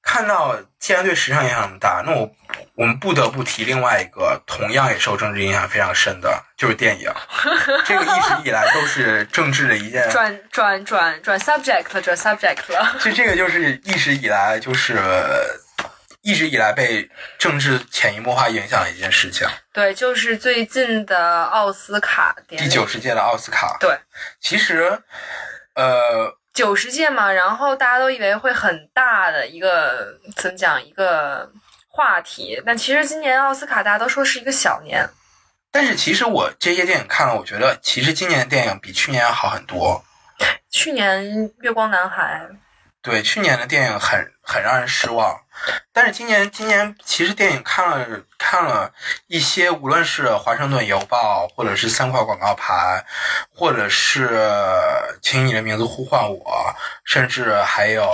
看到，既然对时尚影响那么大，那我我们不得不提另外一个同样也受政治影响非常深的，就是电影。这个一直以来都是政治的一件。转转转转 subject 转 subject 了。就这个就是一直以来就是。一直以来被政治潜移默化影响的一件事情。对，就是最近的奥斯卡第九十届的奥斯卡。对，其实，呃，九十届嘛，然后大家都以为会很大的一个怎么讲一个话题，但其实今年奥斯卡大家都说是一个小年。但是其实我这些电影看了，我觉得其实今年的电影比去年要好很多。去年《月光男孩》。对，去年的电影很很让人失望。但是今年，今年其实电影看了看了一些，无论是《华盛顿邮报》，或者是三块广告牌，或者是《请你的名字呼唤我》，甚至还有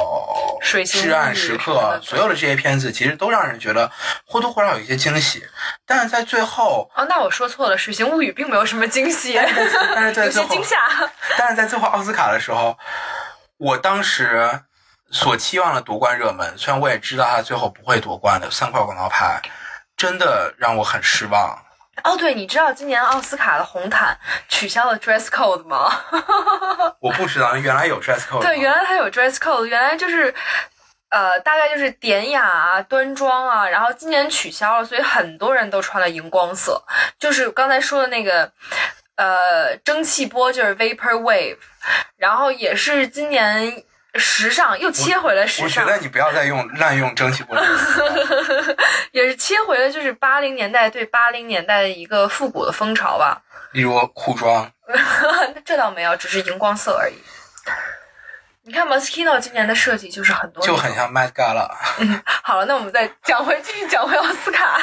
《至暗时刻》，所有的这些片子其实都让人觉得或多或少有一些惊喜。但是在最后，哦，那我说错了，《水形物语》并没有什么惊喜，但是在最后，惊吓。但是在最后奥斯卡的时候，我当时。所期望的夺冠热门，虽然我也知道他最后不会夺冠的，三块广告牌真的让我很失望。哦，对，你知道今年奥斯卡的红毯取消了 dress code 吗？我不知道，原来有 dress code。对，原来它有 dress code，原来就是呃，大概就是典雅啊、端庄啊，然后今年取消了，所以很多人都穿了荧光色，就是刚才说的那个呃蒸汽波，就是 vapor wave，然后也是今年。时尚又切回了时尚。我觉得你不要再用滥用蒸汽波这个词。也是切回了就是八零年代对八零年代的一个复古的风潮吧。例如裤装。这倒没有，只是荧光色而已。你看 Moschino 今年的设计就是很多。就很像 Met Gala。嗯，好了，那我们再讲回继续讲回奥斯卡。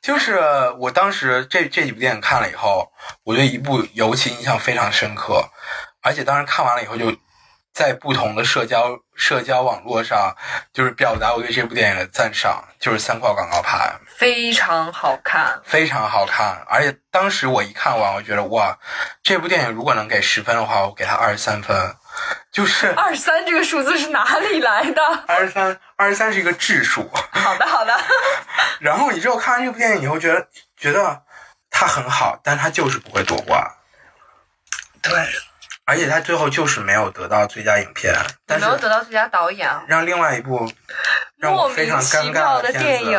就是我当时这这几部电影看了以后，我对一部尤其印象非常深刻。而且当时看完了以后，就在不同的社交社交网络上，就是表达我对这部电影的赞赏，就是三块广告牌，非常好看。非常好看。而且当时我一看完，我觉得哇，这部电影如果能给十分的话，我给它二十三分，就是二三这个数字是哪里来的？二十三，二十三是一个质数。好的，好的。然后你知道看完这部电影以后，觉得觉得它很好，但它就是不会夺冠。对，而且他最后就是没有得到最佳影片，但是没有得到最佳导演。让另外一部让我莫非名其常尴尬妙的电影，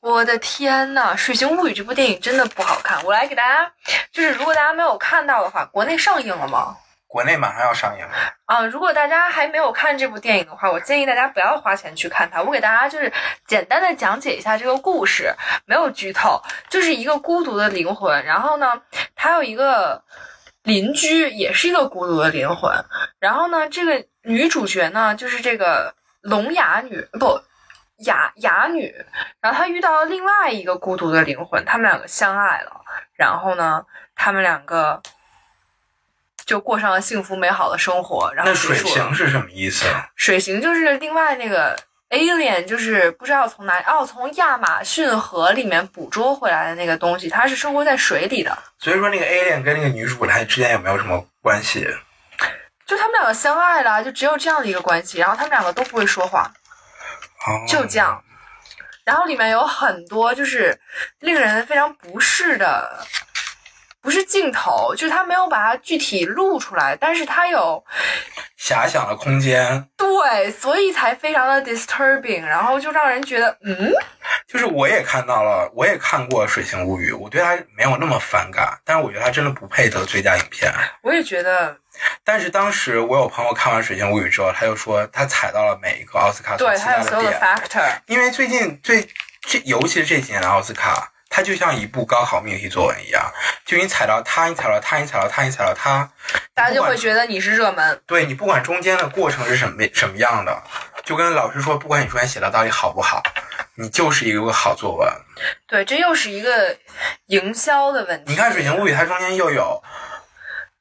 我的天呐！《水形物语》这部电影真的不好看。我来给大家，就是如果大家没有看到的话，国内上映了吗？国内马上要上映了，啊，如果大家还没有看这部电影的话，我建议大家不要花钱去看它。我给大家就是简单的讲解一下这个故事，没有剧透，就是一个孤独的灵魂，然后呢，他有一个邻居，也是一个孤独的灵魂，然后呢，这个女主角呢，就是这个聋哑女不。哑哑女，然后她遇到了另外一个孤独的灵魂，他们两个相爱了，然后呢，他们两个就过上了幸福美好的生活。然后那水形是什么意思？水形就是另外那个 alien，就是不知道从哪里哦，从亚马逊河里面捕捉回来的那个东西，它是生活在水里的。所以说那个 alien 跟那个女主她之间有没有什么关系？就他们两个相爱了，就只有这样的一个关系，然后他们两个都不会说话，哦，就这样。然后里面有很多就是令人非常不适的，不是镜头，就是他没有把它具体录出来，但是他有遐想的空间。对，所以才非常的 disturbing，然后就让人觉得嗯。就是我也看到了，我也看过《水形物语》，我对它没有那么反感，但是我觉得它真的不配得最佳影片。我也觉得，但是当时我有朋友看完《水形物语》之后，他就说他踩到了每一个奥斯卡所有所有的点，factor，因为最近最这尤其是这几年的奥斯卡，它就像一部高考命题作文一样，就你踩到它，你踩到它，你踩到它，你踩到它，大家就会觉得你是热门。对你不管中间的过程是什么什么样的，就跟老师说，不管你中间写的到底好不好，你就是一个好作文。对，这又是一个营销的问题。你看《水形物语》，它中间又有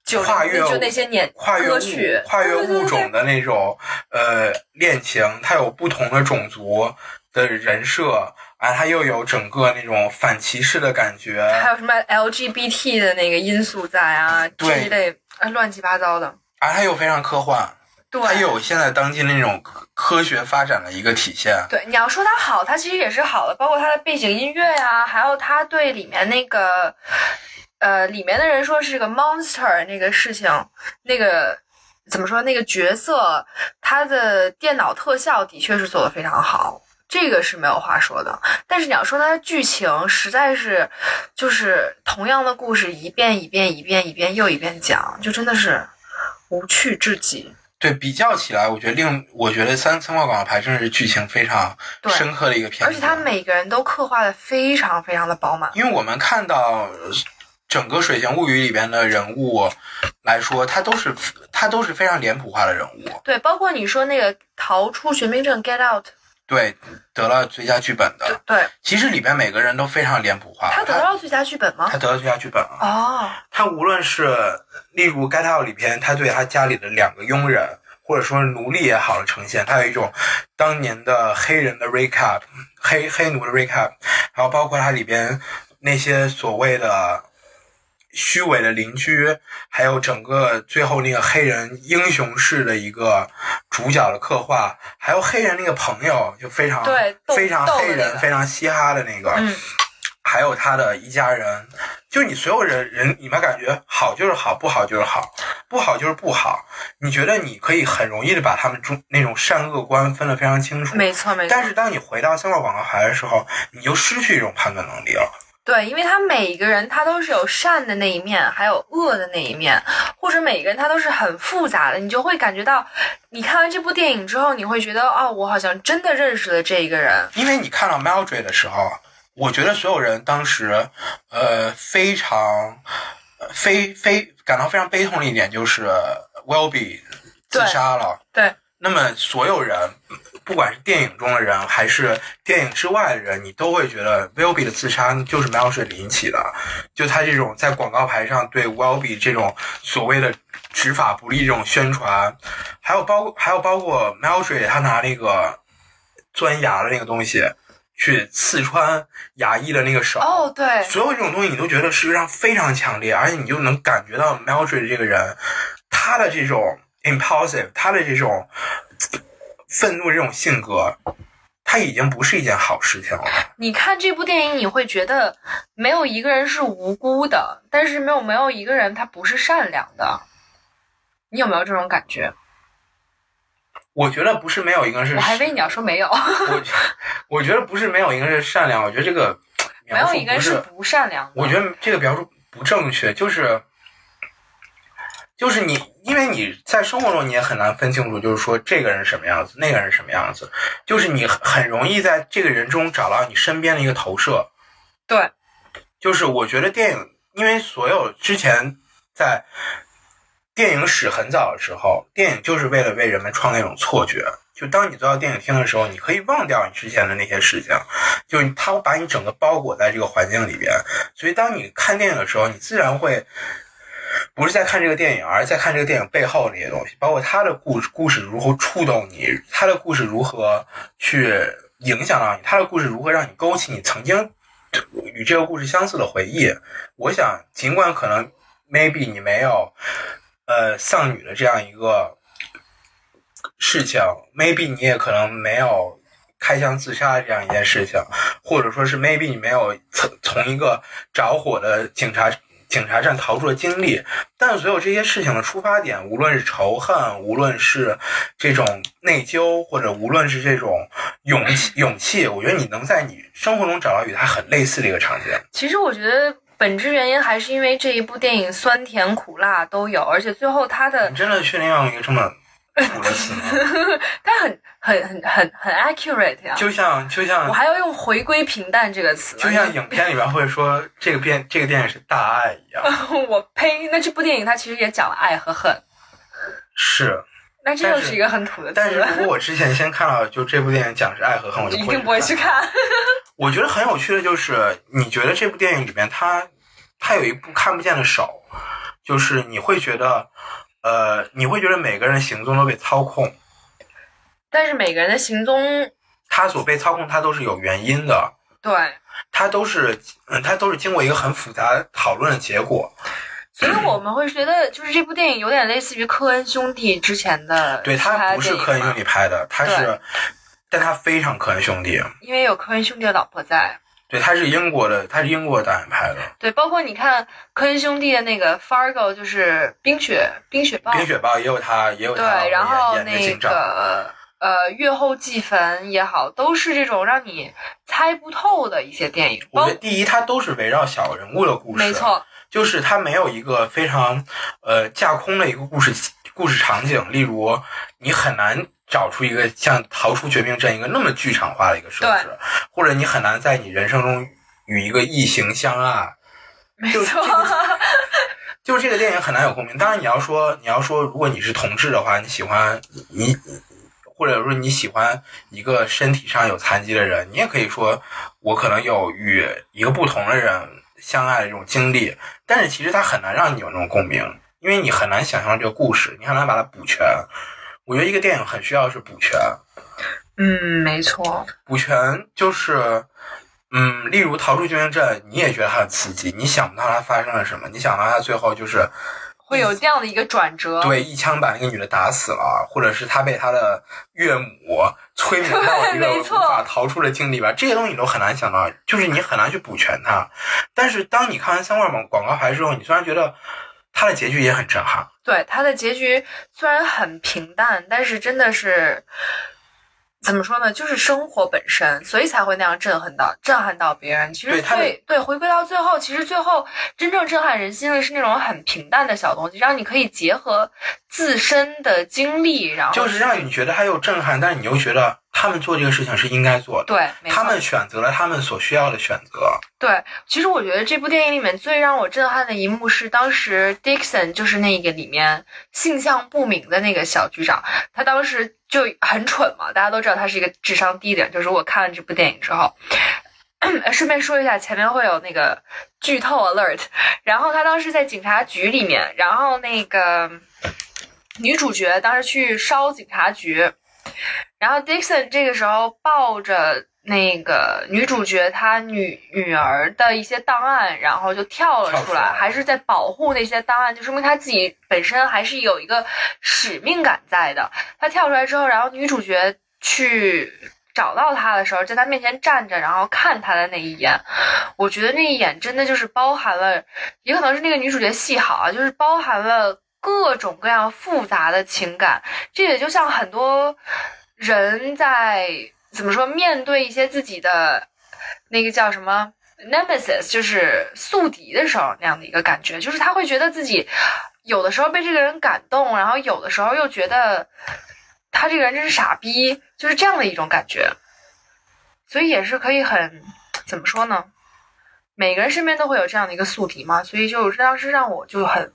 就跨越就那些年跨越物跨越物种的那种呃恋情，它有不同的种族的人设，啊，它又有整个那种反歧视的感觉。还有什么 LGBT 的那个因素在啊，这对一类啊乱七八糟的。啊，它又非常科幻，对，它又有现在当今那种科科学发展的一个体现。对，你要说它好，它其实也是好的，包括它的背景音乐呀、还有它对里面那个，呃，里面的人说是个 monster 那个事情，那个怎么说？那个角色他的电脑特效的确是做的非常好，这个是没有话说的。但是你要说它的剧情，实在是就是同样的故事一遍一遍一遍一遍又一遍讲，就真的是无趣至极。对比较起来，我觉得令我觉得三三块广告牌真的是剧情非常深刻的一个片子，而且他每个人都刻画的非常非常的饱满。因为我们看到呃整个《水形物语》里边的人物来说，他都是他都是非常脸谱化的人物，对，包括你说那个逃出绝命镇 Get Out，对，得了最佳剧本的。对其实里边每个人都非常脸谱化，他得到最佳剧本吗他？得了最佳剧本了。哦，他无论是例如《Get Out》里边，他对他家里的两个佣人或者说奴隶也好的呈现，他有一种当年的黑人的 recap，黑黑奴的 recap，然后包括它里边那些所谓的虚伪的邻居，还有整个最后那个黑人英雄式的一个主角的刻画，还有黑人那个朋友就非常非常黑人、那个非常嘻哈的那个，嗯，还有他的一家人，就你所有人人，你们感觉好就是好，不好就是好，不好就是不好。你觉得你可以很容易的把他们中那种善恶观分得非常清楚，没错没错但。是当你回到三块广告牌的时候，你就失去这种判断能力了。对，因为他每一个人他都是有善的那一面，还有恶的那一面，或者每个人他都是很复杂的，你就会感觉到，你看完这部电影之后，你会觉得哦，我好像真的认识了这一个人。因为你看到 Mildred 的时候，我觉得所有人当时，呃，非常，呃非非感到非常悲痛的一点就是 Welby 自杀了。对，那么所有人，不管是电影中的人还是电影之外的人，你都会觉得 Willby 的自杀就是 Streep 引起的。就他这种在广告牌上对 Willby 这种所谓的执法不力这种宣传，还有包还有包括 Streep 他拿那个钻牙的那个东西去刺穿牙医的那个手。哦，对，所有这种东西你都觉得实际上非常强烈，而且你就能感觉到 Streep 这个人，他的这种 impulsive，他的这种愤怒这种性格，它已经不是一件好事情了。你看这部电影，你会觉得没有一个人是无辜的，但是没有没有一个人他不是善良的。你有没有这种感觉？我觉得不是没有一个人是，我还以为你要说没有，我我觉得不是没有一个人是善良，我觉得这个没有一个人是不善良的。我觉得这个描述不正确，就是就是你，因为你在生活中你也很难分清楚，就是说这个人什么样子，那个人什么样子，就是你很容易在这个人中找到你身边的一个投射。对，就是我觉得电影，因为所有之前在。电影史很早的时候，电影就是为了为人们创造一种错觉。就当你坐到电影厅的时候，你可以忘掉你之前的那些事情，就它会把你整个包裹在这个环境里边。所以，当你看电影的时候，你自然会不是在看这个电影，而是在看这个电影背后的那些东西，包括他的故事，故事如何触动你，他的故事如何去影响到你，他的故事如何让你勾起你曾经与这个故事相似的回忆。我想，尽管可能 maybe 你没有。呃，丧女的这样一个事情，maybe 你也可能没有开枪自杀这样一件事情，或者说是 maybe 你没有从从一个着火的警察警察站逃出的经历，但所有这些事情的出发点，无论是仇恨，无论是这种内疚，或者无论是这种勇气，勇气，我觉得你能在你生活中找到与它很类似的一个场景。其实我觉得。本质原因还是因为这一部电影酸甜苦辣都有，而且最后他的你真的确定要一个这么苦的词吗？但很很很很很 accurate 呀，就像就像我还要用回归平淡这个词，就像影片里边会说这个片这个电影是大爱一样。我呸！那这部电影它其实也讲了爱和恨。是。那这又是一个很土的词。但是如果我之前先看到就这部电影讲是爱和恨，我就 一定不会去看。我觉得很有趣的就是，你觉得这部电影里面，它它有一部看不见的手，就是你会觉得，呃，你会觉得每个人行踪都被操控，但是每个人的行踪，他所被操控，他都是有原因的，对，他都是，嗯，他都是经过一个很复杂讨论的结果，所以我们会觉得，就是这部电影有点类似于科恩兄弟之前的，对他不是科恩兄弟拍的，他是。但他非常科恩兄弟，因为有科恩兄弟的老婆在。对，他是英国的，他是英国导演拍的。对，包括你看科恩兄弟的那个《Fargo》，就是《冰雪冰雪暴》。冰雪暴也有他，也有他。对，然后那个呃，《月后祭坟》也好，都是这种让你猜不透的一些电影。我觉得第一，它都是围绕小人物的故事，没错，就是它没有一个非常呃架空的一个故事故事场景，例如你很难。找出一个像《逃出绝命镇》一个那么剧场化的一个设置，或者你很难在你人生中与一个异性相爱，没错，就是这个电影很难有共鸣。当然，你要说你要说，如果你是同志的话，你喜欢你，或者说你喜欢一个身体上有残疾的人，你也可以说，我可能有与一个不同的人相爱的这种经历。但是其实它很难让你有那种共鸣，因为你很难想象这个故事，你很难把它补全。我觉得一个电影很需要是补全，嗯，没错，补全就是，嗯，例如《逃出绝命镇》，你也觉得它很刺激，你想不到它发生了什么，你想到它最后就是会有这样的一个转折，对，一枪把那个女的打死了，或者是他被他的岳母催眠到一个 无法逃出的境地吧，这些东西你都很难想到，就是你很难去补全它。但是当你看完三块广广告牌之后，你虽然觉得。它的结局也很震撼。对，他的结局虽然很平淡，但是真的是怎么说呢？就是生活本身，所以才会那样震撼到震撼到别人。其实最对回归到最后，其实最后真正震撼人心的是那种很平淡的小东西，让你可以结合自身的经历，然后就是让你觉得它又震撼，但是你又觉得。他们做这个事情是应该做的，对，他们选择了他们所需要的选择。对，其实我觉得这部电影里面最让我震撼的一幕是，当时 Dixon 就是那个里面性向不明的那个小局长，他当时就很蠢嘛，大家都知道他是一个智商低的人。就是我看了这部电影之后，顺便说一下，前面会有那个剧透 alert。然后他当时在警察局里面，然后那个女主角当时去烧警察局，然后 Dixon 这个时候抱着。那个女主角她女女儿的一些档案，然后就跳了出来，还是在保护那些档案，就说明她自己本身还是有一个使命感在的。她跳出来之后，然后女主角去找到她的时候，在她面前站着，然后看她的那一眼，我觉得那一眼真的就是包含了，也可能是那个女主角戏好啊，就是包含了各种各样复杂的情感。这也就像很多人在。怎么说？面对一些自己的那个叫什么 nemesis，就是宿敌的时候，那样的一个感觉，就是他会觉得自己有的时候被这个人感动，然后有的时候又觉得他这个人真是傻逼，就是这样的一种感觉。所以也是可以很怎么说呢？每个人身边都会有这样的一个宿敌嘛，所以就当时让我就很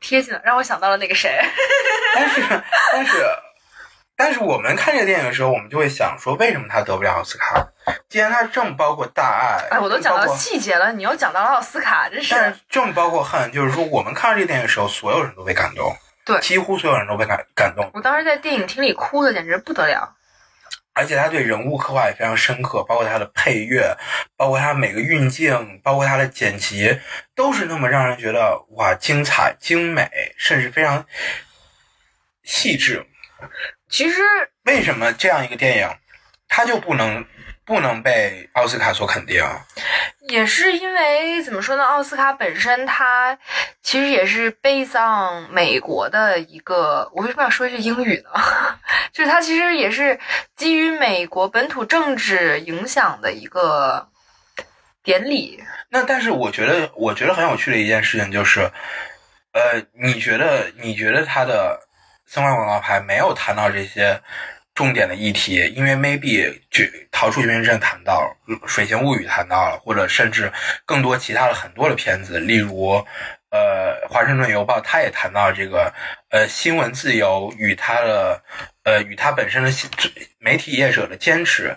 贴近了，让我想到了那个谁。但是，但是。但是我们看这个电影的时候，我们就会想说，为什么他得不了奥斯卡？既然他这么包括大爱，哎，我都讲到细节了，你又讲到了奥斯卡，真是。但是这么包括恨，就是说，我们看这个电影的时候，所有人都被感动，对，几乎所有人都被感感动。我当时在电影厅里哭的简直不得了。而且他对人物刻画也非常深刻，包括他的配乐，包括他每个运镜，包括他的剪辑，都是那么让人觉得哇，精彩、精美，甚至非常细致。其实，为什么这样一个电影，它就不能不能被奥斯卡所肯定？也是因为怎么说呢？奥斯卡本身它其实也是 based on 美国的一个，我为什么要说一句英语呢？就是它其实也是基于美国本土政治影响的一个典礼。那但是我觉得，我觉得很有趣的一件事情就是，呃，你觉得你觉得它的？相关广告牌没有谈到这些重点的议题，因为 maybe 就逃出绝命镇谈到了《水形物语》谈到了，或者甚至更多其他的很多的片子，例如呃《华盛顿邮报》，他也谈到这个呃新闻自由与他的呃与他本身的媒体业者的坚持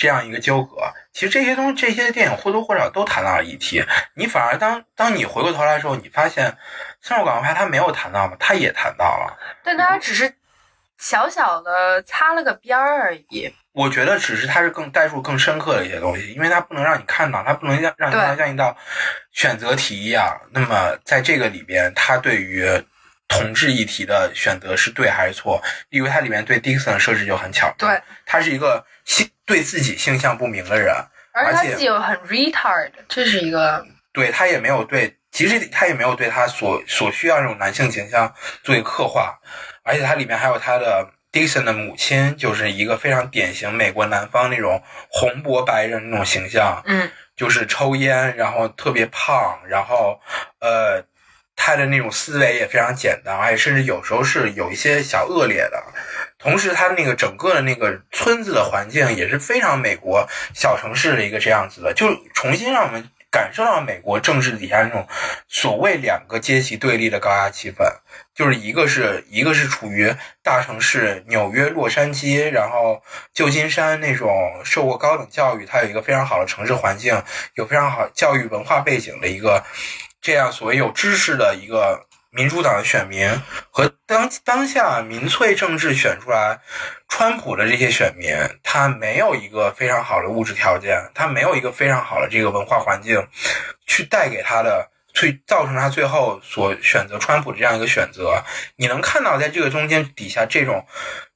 这样一个纠葛。其实这些东西，这些电影或多或少都谈到了议题。你反而当当你回过头来的时候，你发现。三号广告牌他没有谈到吗？他也谈到了，但他只是小小的擦了个边儿而已。我觉得只是它是更带入更深刻的一些东西，因为它不能让你看到，它不能让让你看到像一道选择题一样。那么在这个里边，它对于同志议题的选择是对还是错？因为它里面对 Dixon 的设置就很巧，对，他是一个性对自己性向不明的人，而且他自己又很 retard，这是一个对他也没有对。其实他也没有对他所所需要那种男性形象做一个刻画，而且它里面还有他的 Dixon 的母亲，就是一个非常典型美国南方那种红脖白人那种形象，嗯，就是抽烟，然后特别胖，然后呃，他的那种思维也非常简单，而且甚至有时候是有一些小恶劣的。同时，他那个整个的那个村子的环境也是非常美国小城市的一个这样子的，就重新让我们。感受到美国政治底下那种所谓两个阶级对立的高压气氛，就是一个是一个是处于大城市纽约、洛杉矶，然后旧金山那种受过高等教育，它有一个非常好的城市环境，有非常好教育文化背景的一个这样所谓有知识的一个。民主党的选民和当当下民粹政治选出来川普的这些选民，他没有一个非常好的物质条件，他没有一个非常好的这个文化环境，去带给他的，去造成他最后所选择川普这样一个选择。你能看到在这个中间底下这种。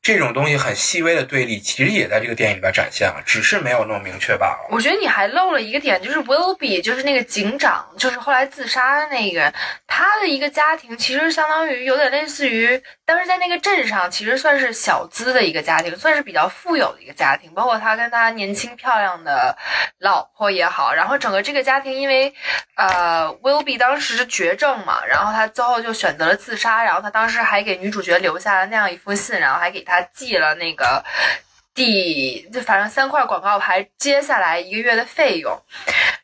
这种东西很细微的对立，其实也在这个电影里边展现了，只是没有那么明确罢了。我觉得你还漏了一个点，就是 Willby，就是那个警长，就是后来自杀的那个人，他的一个家庭其实相当于有点类似于当时在那个镇上，其实算是小资的一个家庭，算是比较富有的一个家庭。包括他跟他年轻漂亮的老婆也好，然后整个这个家庭，因为呃 Willby 当时是绝症嘛，然后他最后就选择了自杀，然后他当时还给女主角留下了那样一封信，然后还给他。他寄了那个第就反正三块广告牌接下来一个月的费用，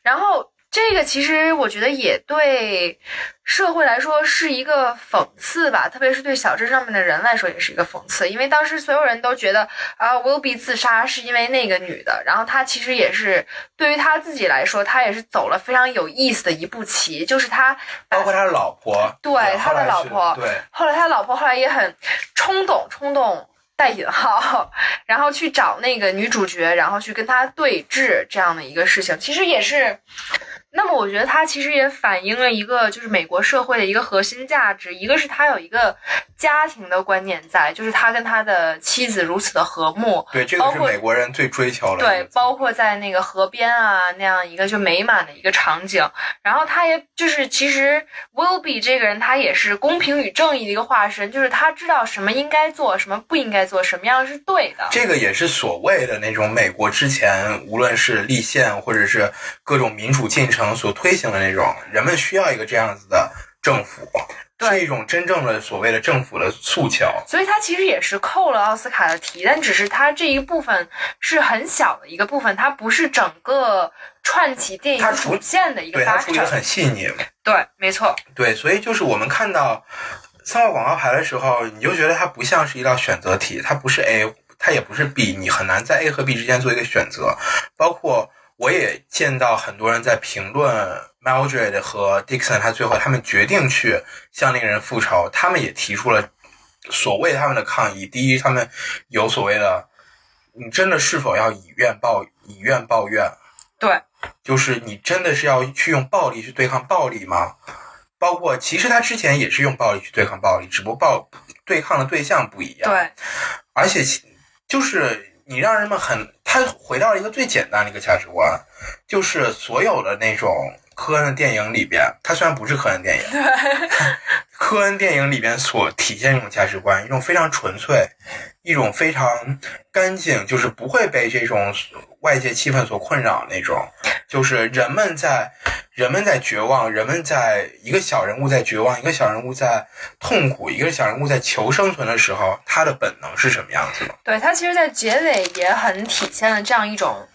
然后。这个其实我觉得也对社会来说是一个讽刺吧，特别是对小镇上面的人来说也是一个讽刺，因为当时所有人都觉得啊，Will be 自杀是因为那个女的，然后他其实也是对于他自己来说，他也是走了非常有意思的一步棋，就是他包括他的老婆，对他的老婆，对，后来他老婆后来也很冲动，冲动带引号，然后去找那个女主角，然后去跟她对峙这样的一个事情，其实也是。那么我觉得它其实也反映了一个，就是美国社会的一个核心价值，一个是他有一个家庭的观念在，就是他跟他的妻子如此的和睦，对，这个是美国人最追求的。对，包括在那个河边啊那样一个就美满的一个场景，然后他也就是其实 Will be 这个人他也是公平与正义的一个化身，就是他知道什么应该做，什么不应该做，什么样是对的。这个也是所谓的那种美国之前无论是立宪或者是各种民主进程。所推行的那种，人们需要一个这样子的政府，是一种真正的所谓的政府的诉求。所以它其实也是扣了奥斯卡的题，但只是它这一部分是很小的一个部分，它不是整个串起电影主线的一个发展。对，它很细腻。对，没错。对，所以就是我们看到三号广告牌的时候，你就觉得它不像是一道选择题，它不是 A，它也不是 B，你很难在 A 和 B 之间做一个选择，包括。我也见到很多人在评论 Mildred 和 Dixon，他最后他们决定去向那个人复仇，他们也提出了所谓他们的抗议。第一，他们有所谓的，你真的是否要以怨报以怨报怨？对，就是你真的是要去用暴力去对抗暴力吗？包括其实他之前也是用暴力去对抗暴力，只不过暴对抗的对象不一样。对，而且就是。你让人们很，他回到了一个最简单的一个价值观，就是所有的那种科恩电影里边，它虽然不是科恩电影，科恩电影里边所体现一种价值观，一种非常纯粹，一种非常干净，就是不会被这种外界气氛所困扰那种，就是人们在。人们在绝望，人们在一个小人物在绝望，一个小人物在痛苦，一个小人物在求生存的时候，他的本能是什么样子的？对他，其实，在结尾也很体现了这样一种。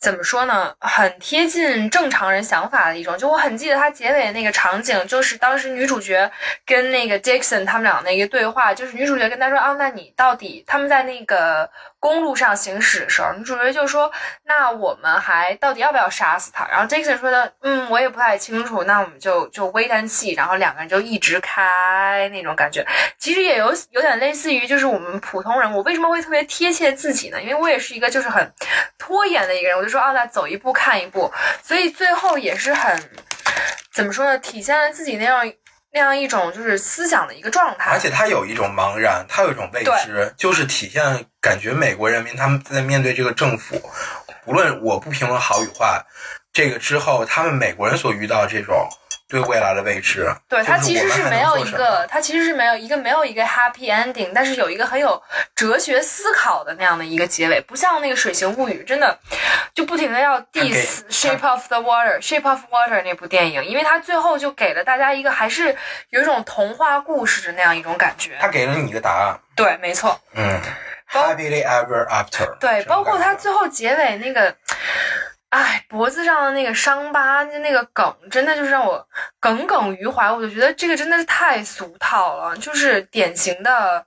怎么说呢？很贴近正常人想法的一种。就我很记得他结尾那个场景，就是当时女主角跟那个 Dixon 他们俩那个对话，就是女主角跟他说：“啊，那你到底他们在那个公路上行驶的时候，女主角就说：那我们还到底要不要杀死他？然后 Dixon 说的：嗯，我也不太清楚。那我们就就微叹气，然后两个人就一直开那种感觉。其实也有有点类似于就是我们普通人，我为什么会特别贴切自己呢？因为我也是一个就是很拖延的一个人，我就。说啊，那走一步看一步，所以最后也是很怎么说呢？体现了自己那样那样一种就是思想的一个状态。而且他有一种茫然，他有一种未知，就是体现感觉美国人民他们在面对这个政府，无论我不评论好与坏，这个之后他们美国人所遇到这种。对未来的未知，对他其实是没有一个，他其实是没有一个没有一个 happy ending，但是有一个很有哲学思考的那样的一个结尾，不像那个《水形物语》，真的就不停的要 diss Shape of the Water Shape of Water 那部电影，因为它最后就给了大家一个还是有一种童话故事的那样一种感觉。他给了你一个答案。对，没错。嗯，Happily ever after。对，包括他最后结尾那个。哎，脖子上的那个伤疤，就那个梗，真的就是让我耿耿于怀。我就觉得这个真的是太俗套了，就是典型的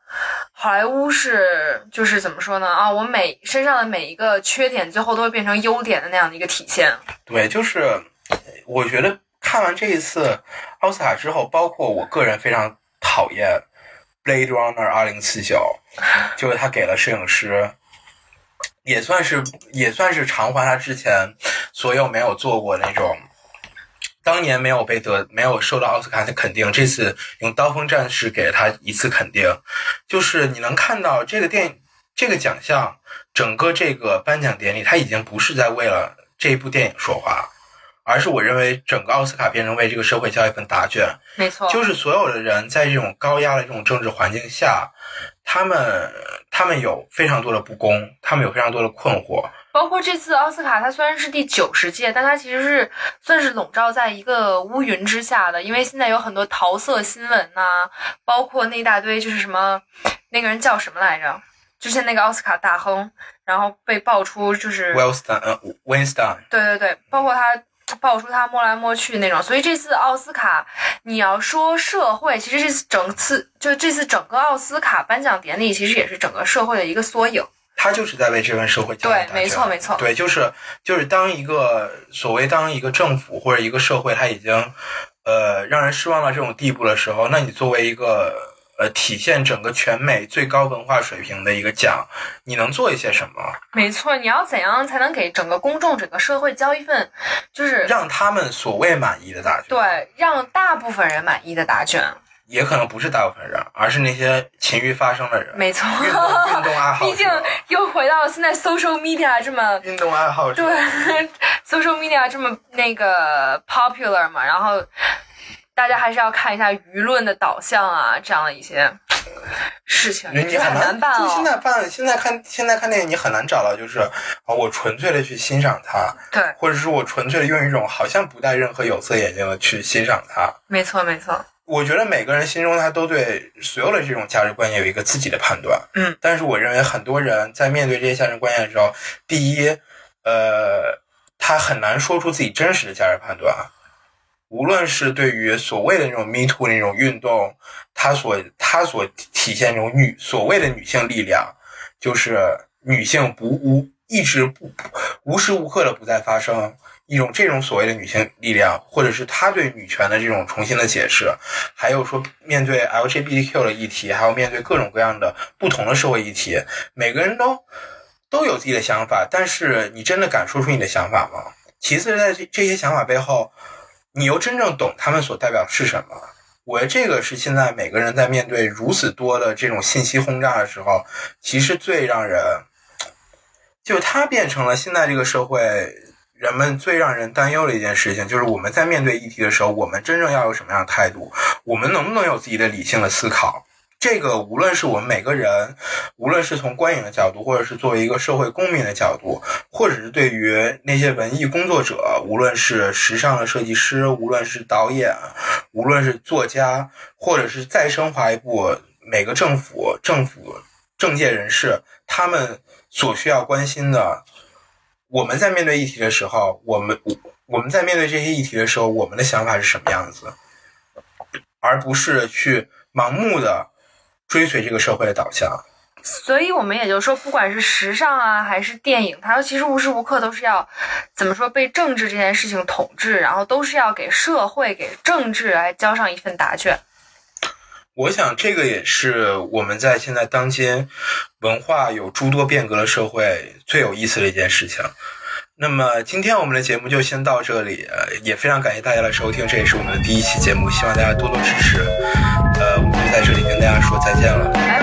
好莱坞式，就是怎么说呢？啊，我每身上的每一个缺点，最后都会变成优点的那样的一个体现。对，就是我觉得看完这一次奥斯卡之后，包括我个人非常讨厌《Blade Runner 二零四九》，就是他给了摄影师。也算是也算是偿还他之前所有没有做过那种，当年没有被得没有受到奥斯卡的肯定，这次用《刀锋战士》给了他一次肯定。就是你能看到这个电影这个奖项，整个这个颁奖典礼，他已经不是在为了这一部电影说话，而是我认为整个奥斯卡变成为这个社会交一份答卷。没错，就是所有的人在这种高压的这种政治环境下。他们他们有非常多的不公，他们有非常多的困惑。包括这次奥斯卡，它虽然是第九十届，但它其实是算是笼罩在一个乌云之下的，因为现在有很多桃色新闻呐，包括那一大堆就是什么那个人叫什么来着？之前那个奥斯卡大亨，然后被爆出就是 Wellston，呃，Winston，对对对，包括他爆出他摸来摸去那种，所以这次奥斯卡，你要说社会，其实这次整次就这次整个奥斯卡颁奖典礼，其实也是整个社会的一个缩影。他就是在为这份社会对，没错没错。对，就是就是当一个所谓当一个政府或者一个社会，他已经呃让人失望到这种地步的时候，那你作为一个呃体现整个全美最高文化水平的一个奖，你能做一些什么？没错，你要怎样才能给整个公众、整个社会交一份就是让他们所谓满意的答卷？对，让大部分人满意的答卷。也可能不是大部分人，而是那些勤于发声的人。没错，运动爱好。毕竟又回到现在 social media 这么运动爱好者。对，social media 这么那个 popular 嘛，然后大家还是要看一下舆论的导向啊，这样的一些事情，你很难办哦。现在办，现在看，现在看电影，你很难找到就是啊，我纯粹的去欣赏它，对，或者是我纯粹的用一种好像不戴任何有色眼镜的去欣赏它。没错，没错。我觉得每个人心中他都对所有的这种价值观念有一个自己的判断，嗯，但是我认为很多人在面对这些价值观念的时候，第一，呃，他很难说出自己真实的价值判断，无论是对于所谓的那种 Me Too 那种运动，它所它所体现这种女所谓的女性力量，就是女性不无一直不无时无刻的不再发生。一种这种所谓的女性力量，或者是他对女权的这种重新的解释，还有说面对 LGBTQ 的议题，还有面对各种各样的不同的社会议题，每个人都都有自己的想法，但是你真的敢说出你的想法吗？其次是，在这这些想法背后，你又真正懂他们所代表是什么？我觉得这个是现在每个人在面对如此多的这种信息轰炸的时候，其实最让人，就它变成了现在这个社会。人们最让人担忧的一件事情，就是我们在面对议题的时候，我们真正要有什么样的态度？我们能不能有自己的理性的思考？这个无论是我们每个人，无论是从观影的角度，或者是作为一个社会公民的角度，或者是对于那些文艺工作者，无论是时尚的设计师，无论是导演，无论是作家，或者是再升华一步，每个政府、政府政界人士，他们所需要关心的。我们在面对议题的时候，我们我们在面对这些议题的时候，我们的想法是什么样子，而不是去盲目的追随这个社会的导向。所以，我们也就是说，不管是时尚啊，还是电影，它其实无时无刻都是要怎么说被政治这件事情统治，然后都是要给社会、给政治来交上一份答卷。我想，这个也是我们在现在当今文化有诸多变革的社会最有意思的一件事情。那么，今天我们的节目就先到这里，也非常感谢大家的收听，这也是我们的第一期节目，希望大家多多支持。在这里跟大家说再见了，